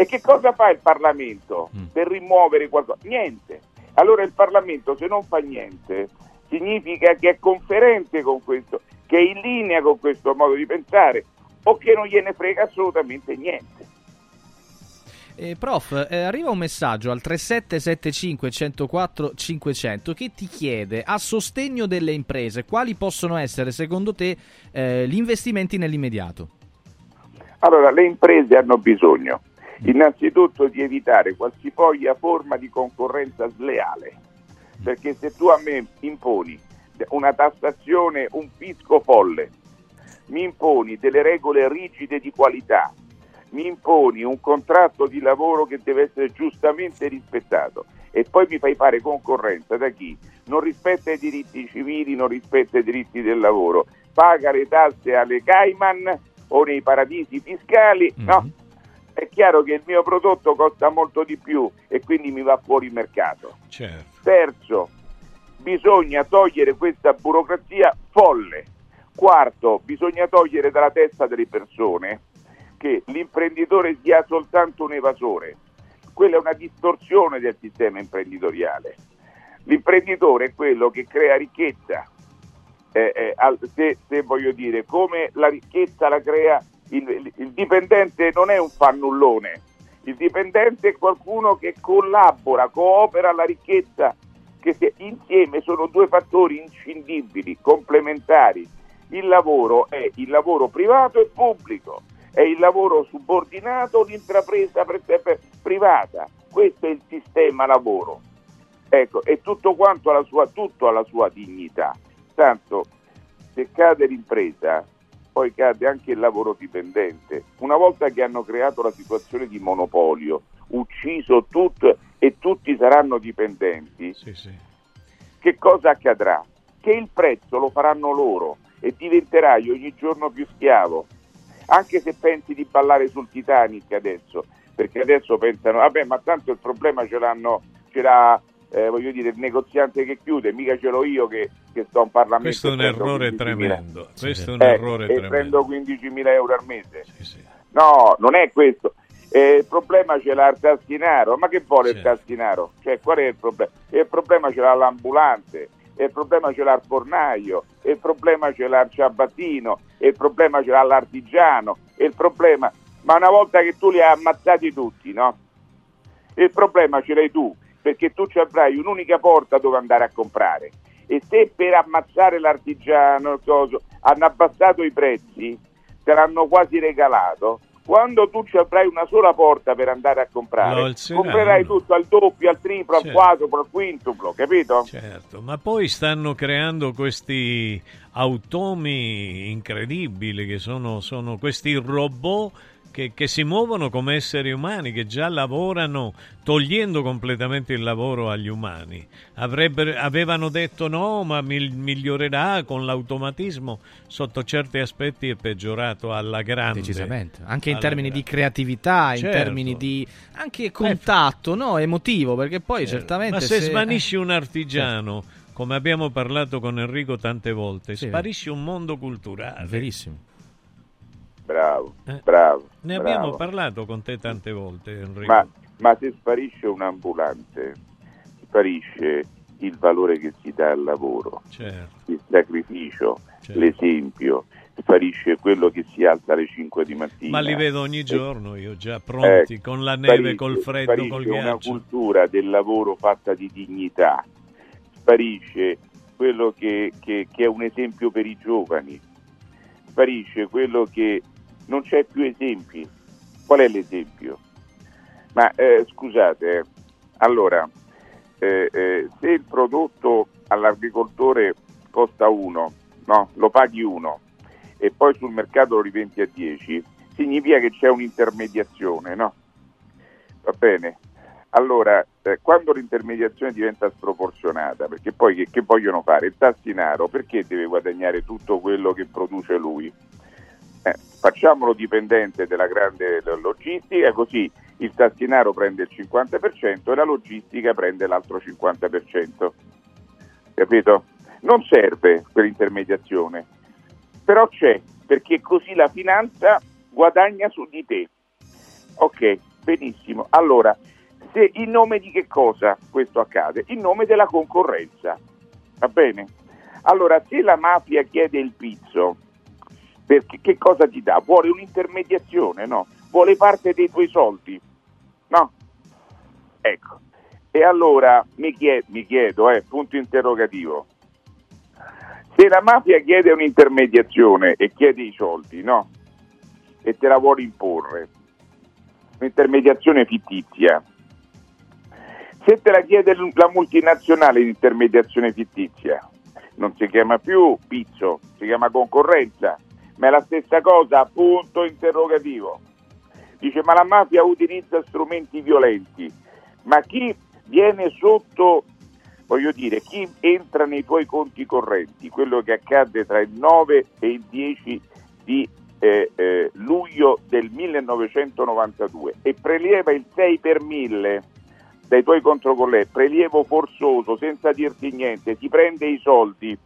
E che cosa fa il Parlamento Mm. per rimuovere qualcosa? Niente. Allora il Parlamento se non fa niente significa che è conferente con questo, che è in linea con questo modo di pensare o che non gliene frega assolutamente niente. Eh, prof, eh, arriva un messaggio al 3775 104 500 che ti chiede a sostegno delle imprese quali possono essere secondo te eh, gli investimenti nell'immediato? Allora, le imprese hanno bisogno innanzitutto di evitare qualsivoglia forma di concorrenza sleale, perché se tu a me imponi una tassazione, un fisco folle, mi imponi delle regole rigide di qualità, mi imponi un contratto di lavoro che deve essere giustamente rispettato e poi mi fai fare concorrenza da chi? Non rispetta i diritti civili, non rispetta i diritti del lavoro, paga le tasse alle Cayman o nei paradisi fiscali, no? È chiaro che il mio prodotto costa molto di più e quindi mi va fuori mercato. Certo. Terzo, bisogna togliere questa burocrazia folle. Quarto, bisogna togliere dalla testa delle persone che l'imprenditore sia soltanto un evasore. Quella è una distorsione del sistema imprenditoriale. L'imprenditore è quello che crea ricchezza. Eh, eh, se, se voglio dire, come la ricchezza la crea il, il- dipendente non è un fannullone, il dipendente è qualcuno che collabora, coopera alla ricchezza, che se- insieme sono due fattori inscindibili, complementari. Il lavoro è il lavoro privato e pubblico, è il lavoro subordinato l'intrapresa pre- pre- privata. Questo è il sistema lavoro. Ecco, e tutto quanto alla sua, tutto alla sua dignità. Tanto se cade l'impresa, poi cade anche il lavoro dipendente. Una volta che hanno creato la situazione di monopolio, ucciso tutto e tutti saranno dipendenti, che cosa accadrà? Che il prezzo lo faranno loro e diventerai ogni giorno più schiavo. anche se pensi di ballare sul Titanic adesso, perché adesso pensano, vabbè, ma tanto il problema ce l'hanno, ce l'ha, eh, voglio dire, il negoziante che chiude, mica ce l'ho io che, che sto in Parlamento. Questo è un errore 15.000. tremendo. Questo è un Eh, errore e tremendo. prendo 15.000 euro al mese. No, non è questo. Eh, il problema ce l'ha il tassinaro. Ma che vuole il tassinaro? Cioè, qual è il problema? Il problema ce l'ha l'ambulante, il problema ce l'ha il fornaio, il problema ce l'ha il ciabattino, il problema ce l'ha l'artigiano, il problema... Ma una volta che tu li hai ammazzati tutti, no? Il problema ce l'hai tu, perché tu ci avrai un'unica porta dove andare a comprare. E se per ammazzare l'artigiano coso, hanno abbassato i prezzi, te l'hanno quasi regalato, quando tu ci avrai una sola porta per andare a comprare, comprerai tutto al doppio, al triplo, al Certo. quadruplo, al quintuplo, capito? Certo, ma poi stanno creando questi automi incredibili che sono, sono questi robot che, che si muovono come esseri umani, che già lavorano togliendo completamente il lavoro agli umani. Avrebbero- avevano detto no, ma migliorerà con l'automatismo, sotto certi aspetti è peggiorato alla grande. Decisamente, anche in termini grande. di creatività, in Certo. termini di anche contatto, no, emotivo, perché poi certamente Ma se, se- svanisci eh, un artigiano, come abbiamo parlato con Enrico tante volte, Sì. sparisce un mondo culturale. Verissimo. Bravo, Eh. bravo. Ne bravo. abbiamo parlato con te tante volte, Enrico. Ma, ma se sparisce un ambulante, sparisce il valore che si dà al lavoro, Certo. il sacrificio, l'esempio, sparisce quello che si alza alle 5 di mattina. Ma li vedo ogni Eh, giorno io già pronti, ecco, con la neve, sparisce- col freddo, sparisce col una ghiaccio. cultura del lavoro fatta di dignità, sparisce quello che, che- che è un esempio per i giovani, sparisce quello che non c'è più esempi. Qual è l'esempio? Ma eh, scusate, allora, eh, eh, se il prodotto all'agricoltore costa 1, no? lo paghi 1 e poi sul mercato lo rivendi a 10, significa che c'è un'intermediazione, no? Va bene? Allora, eh, quando l'intermediazione diventa sproporzionata, perché poi che, che vogliono fare? Il tassinaro, perché deve guadagnare tutto quello che produce lui? Eh, facciamolo dipendente della grande logistica, così il tassinaro prende il 50% e la logistica prende l'altro 50%. Capito? Non serve quell'intermediazione, però c'è, perché così la finanza guadagna su di te. Ok, benissimo. Allora, se in nome di che cosa questo accade? In nome della concorrenza. Va bene? Allora, se la mafia chiede il pizzo, perché, che cosa ti dà? Vuole un'intermediazione, no? Vuole parte dei tuoi soldi, no? Ecco. E allora mi, chie- mi chiedo, eh, punto interrogativo, se la mafia chiede un'intermediazione e chiede i soldi, no? E te la vuole imporre, un'intermediazione fittizia, se te la chiede la multinazionale l'intermediazione fittizia, non si chiama più pizzo, si chiama concorrenza, ma è la stessa cosa, punto interrogativo. Dice, ma la mafia utilizza strumenti violenti, ma chi viene sotto, voglio dire, chi entra nei tuoi conti correnti, quello che accadde tra il 9 e il 10 di eh, eh, luglio del 1992 e preleva il 6 per 1000 dai tuoi controcolletti, prelievo forzoso, senza dirti niente, ti prende i soldi.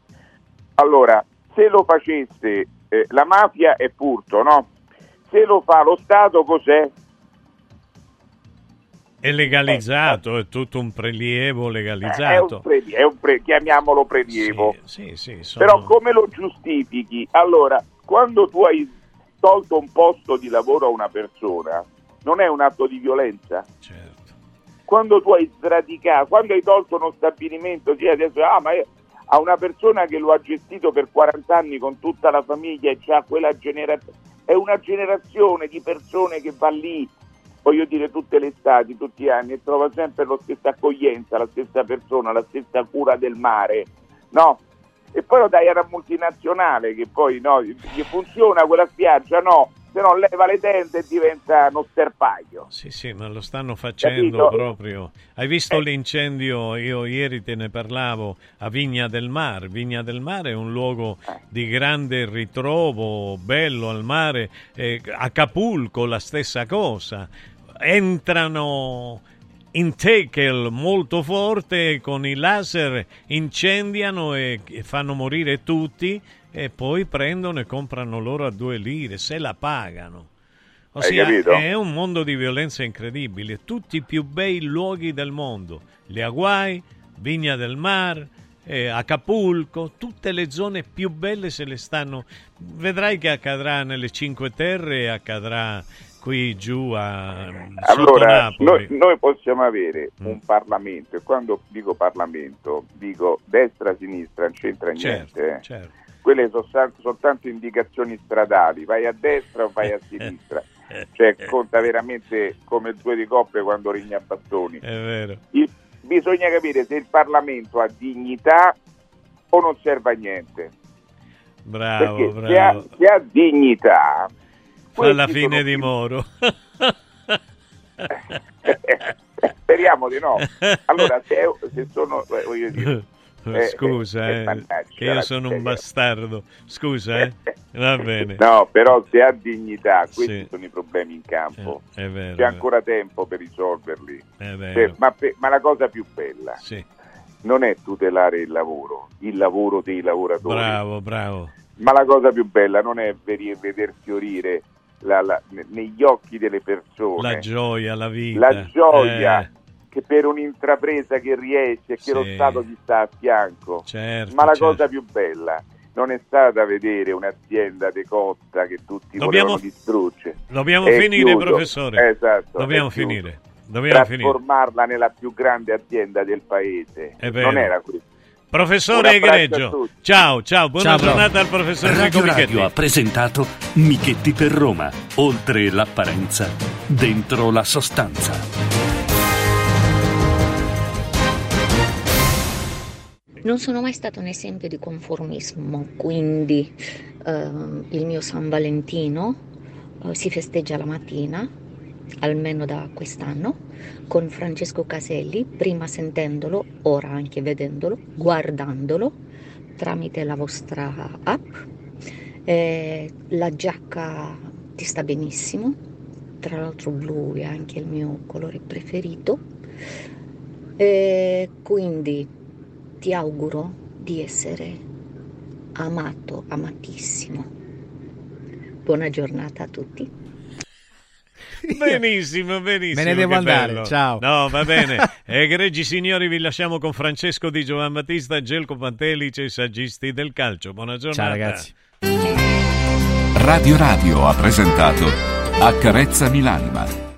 Allora, se lo facesse eh, la mafia è furto, no? Se lo fa lo Stato cos'è? È legalizzato, è tutto un prelievo È un, legalizzato. pre- è un pre- chiamiamolo prelievo. Sì, sì, sono- Però come lo giustifichi? Allora, quando tu hai tolto un posto di lavoro a una persona, non è un atto di violenza? Certo. Quando tu hai sradicato, quando hai tolto uno stabilimento, sì, adesso, ah, ma è- a una persona che lo ha gestito per 40 anni con tutta la famiglia e c'ha quella generazione, è una generazione di persone che va lì, voglio dire, tutte le estati, tutti gli anni e trova sempre la stessa accoglienza, la stessa persona, la stessa cura del mare, no? E poi lo dai alla multinazionale che poi no, gli funziona quella spiaggia, no, se no leva le tende e diventa uno sterpaglio. Sì, sì, ma lo stanno facendo Capito? proprio. Hai visto Eh. l'incendio? Io ieri te ne parlavo a Vigna del Mar. Vigna del Mare è un luogo Eh. di grande ritrovo, bello al mare. Eh, Acapulco la stessa cosa. Entrano in tackle molto forte con i laser incendiano e fanno morire tutti e poi prendono e comprano loro a due lire, se la pagano. Ossia, è un mondo di violenza incredibile. Tutti i più bei luoghi del mondo, le Hawaii, Vigna del Mar, eh, Acapulco, tutte le zone più belle se le stanno. Vedrai che accadrà nelle Cinque Terre e accadrà qui giù a sotto Allora, Napoli. noi, noi possiamo avere un Parlamento, e quando dico Parlamento dico destra-sinistra, non c'entra Certo, niente. eh. certo. Quelle sono sa- soltanto indicazioni stradali, vai a destra o vai a sinistra. Cioè, conta veramente come due di coppe quando regna a bastoni. È vero. Il- bisogna capire se il Parlamento ha dignità o non serve a niente. Bravo, Perché se ha, bravo. se ha dignità... Fa la questi fine di Moro. Speriamo di no. Allora, se, se sono... eh, voglio dire, eh, Scusa, eh, eh, che io sono un bastardo. Scusa, eh. Va bene. No, però se ha dignità, questi Sì. sono i problemi in campo. È vero. C'è ancora tempo per risolverli. vero, È vero. Per- ma, ma la cosa più bella Sì. non è tutelare il lavoro, il lavoro dei lavoratori, Bravo, bravo. ma la cosa più bella non è veder fiorire la- la- ne- negli occhi delle persone La gioia, la vita. la gioia Eh, che per un'intrapresa che riesce e che lo Sì. Stato gli sta a fianco. certo, Ma la certo. cosa più bella non è stata vedere un'azienda decotta che tutti Dobbiamo- volevano distruggere. Dobbiamo È finire, chiuso. professore. Esatto. Dobbiamo finire. Dobbiamo finire. Trasformarla nella più grande azienda del paese. Non era questo. Professore Egregio, ciao, ciao, buona Ciao, giornata al professor Enrico Radio Michetti. Radio ha presentato Michetti per Roma. Oltre l'apparenza, dentro la sostanza. Non sono mai stato un esempio di conformismo, quindi ehm, il mio San Valentino eh, si festeggia la mattina, almeno da quest'anno, con Francesco Caselli, prima sentendolo, ora anche vedendolo, guardandolo tramite la vostra app. Eh, la giacca ti sta benissimo, tra l'altro blu è anche il mio colore preferito. E quindi ti auguro di essere amato, amatissimo. Buona giornata a tutti. Benissimo, benissimo. Me ne devo che andare, bello. ciao. No, va bene. Egregi signori, vi lasciamo con Francesco Di Giovan Battista, Gelco Pantelice, i saggisti del calcio. Buona giornata. Ciao ragazzi. Radio Radio ha presentato Accarezzami l'anima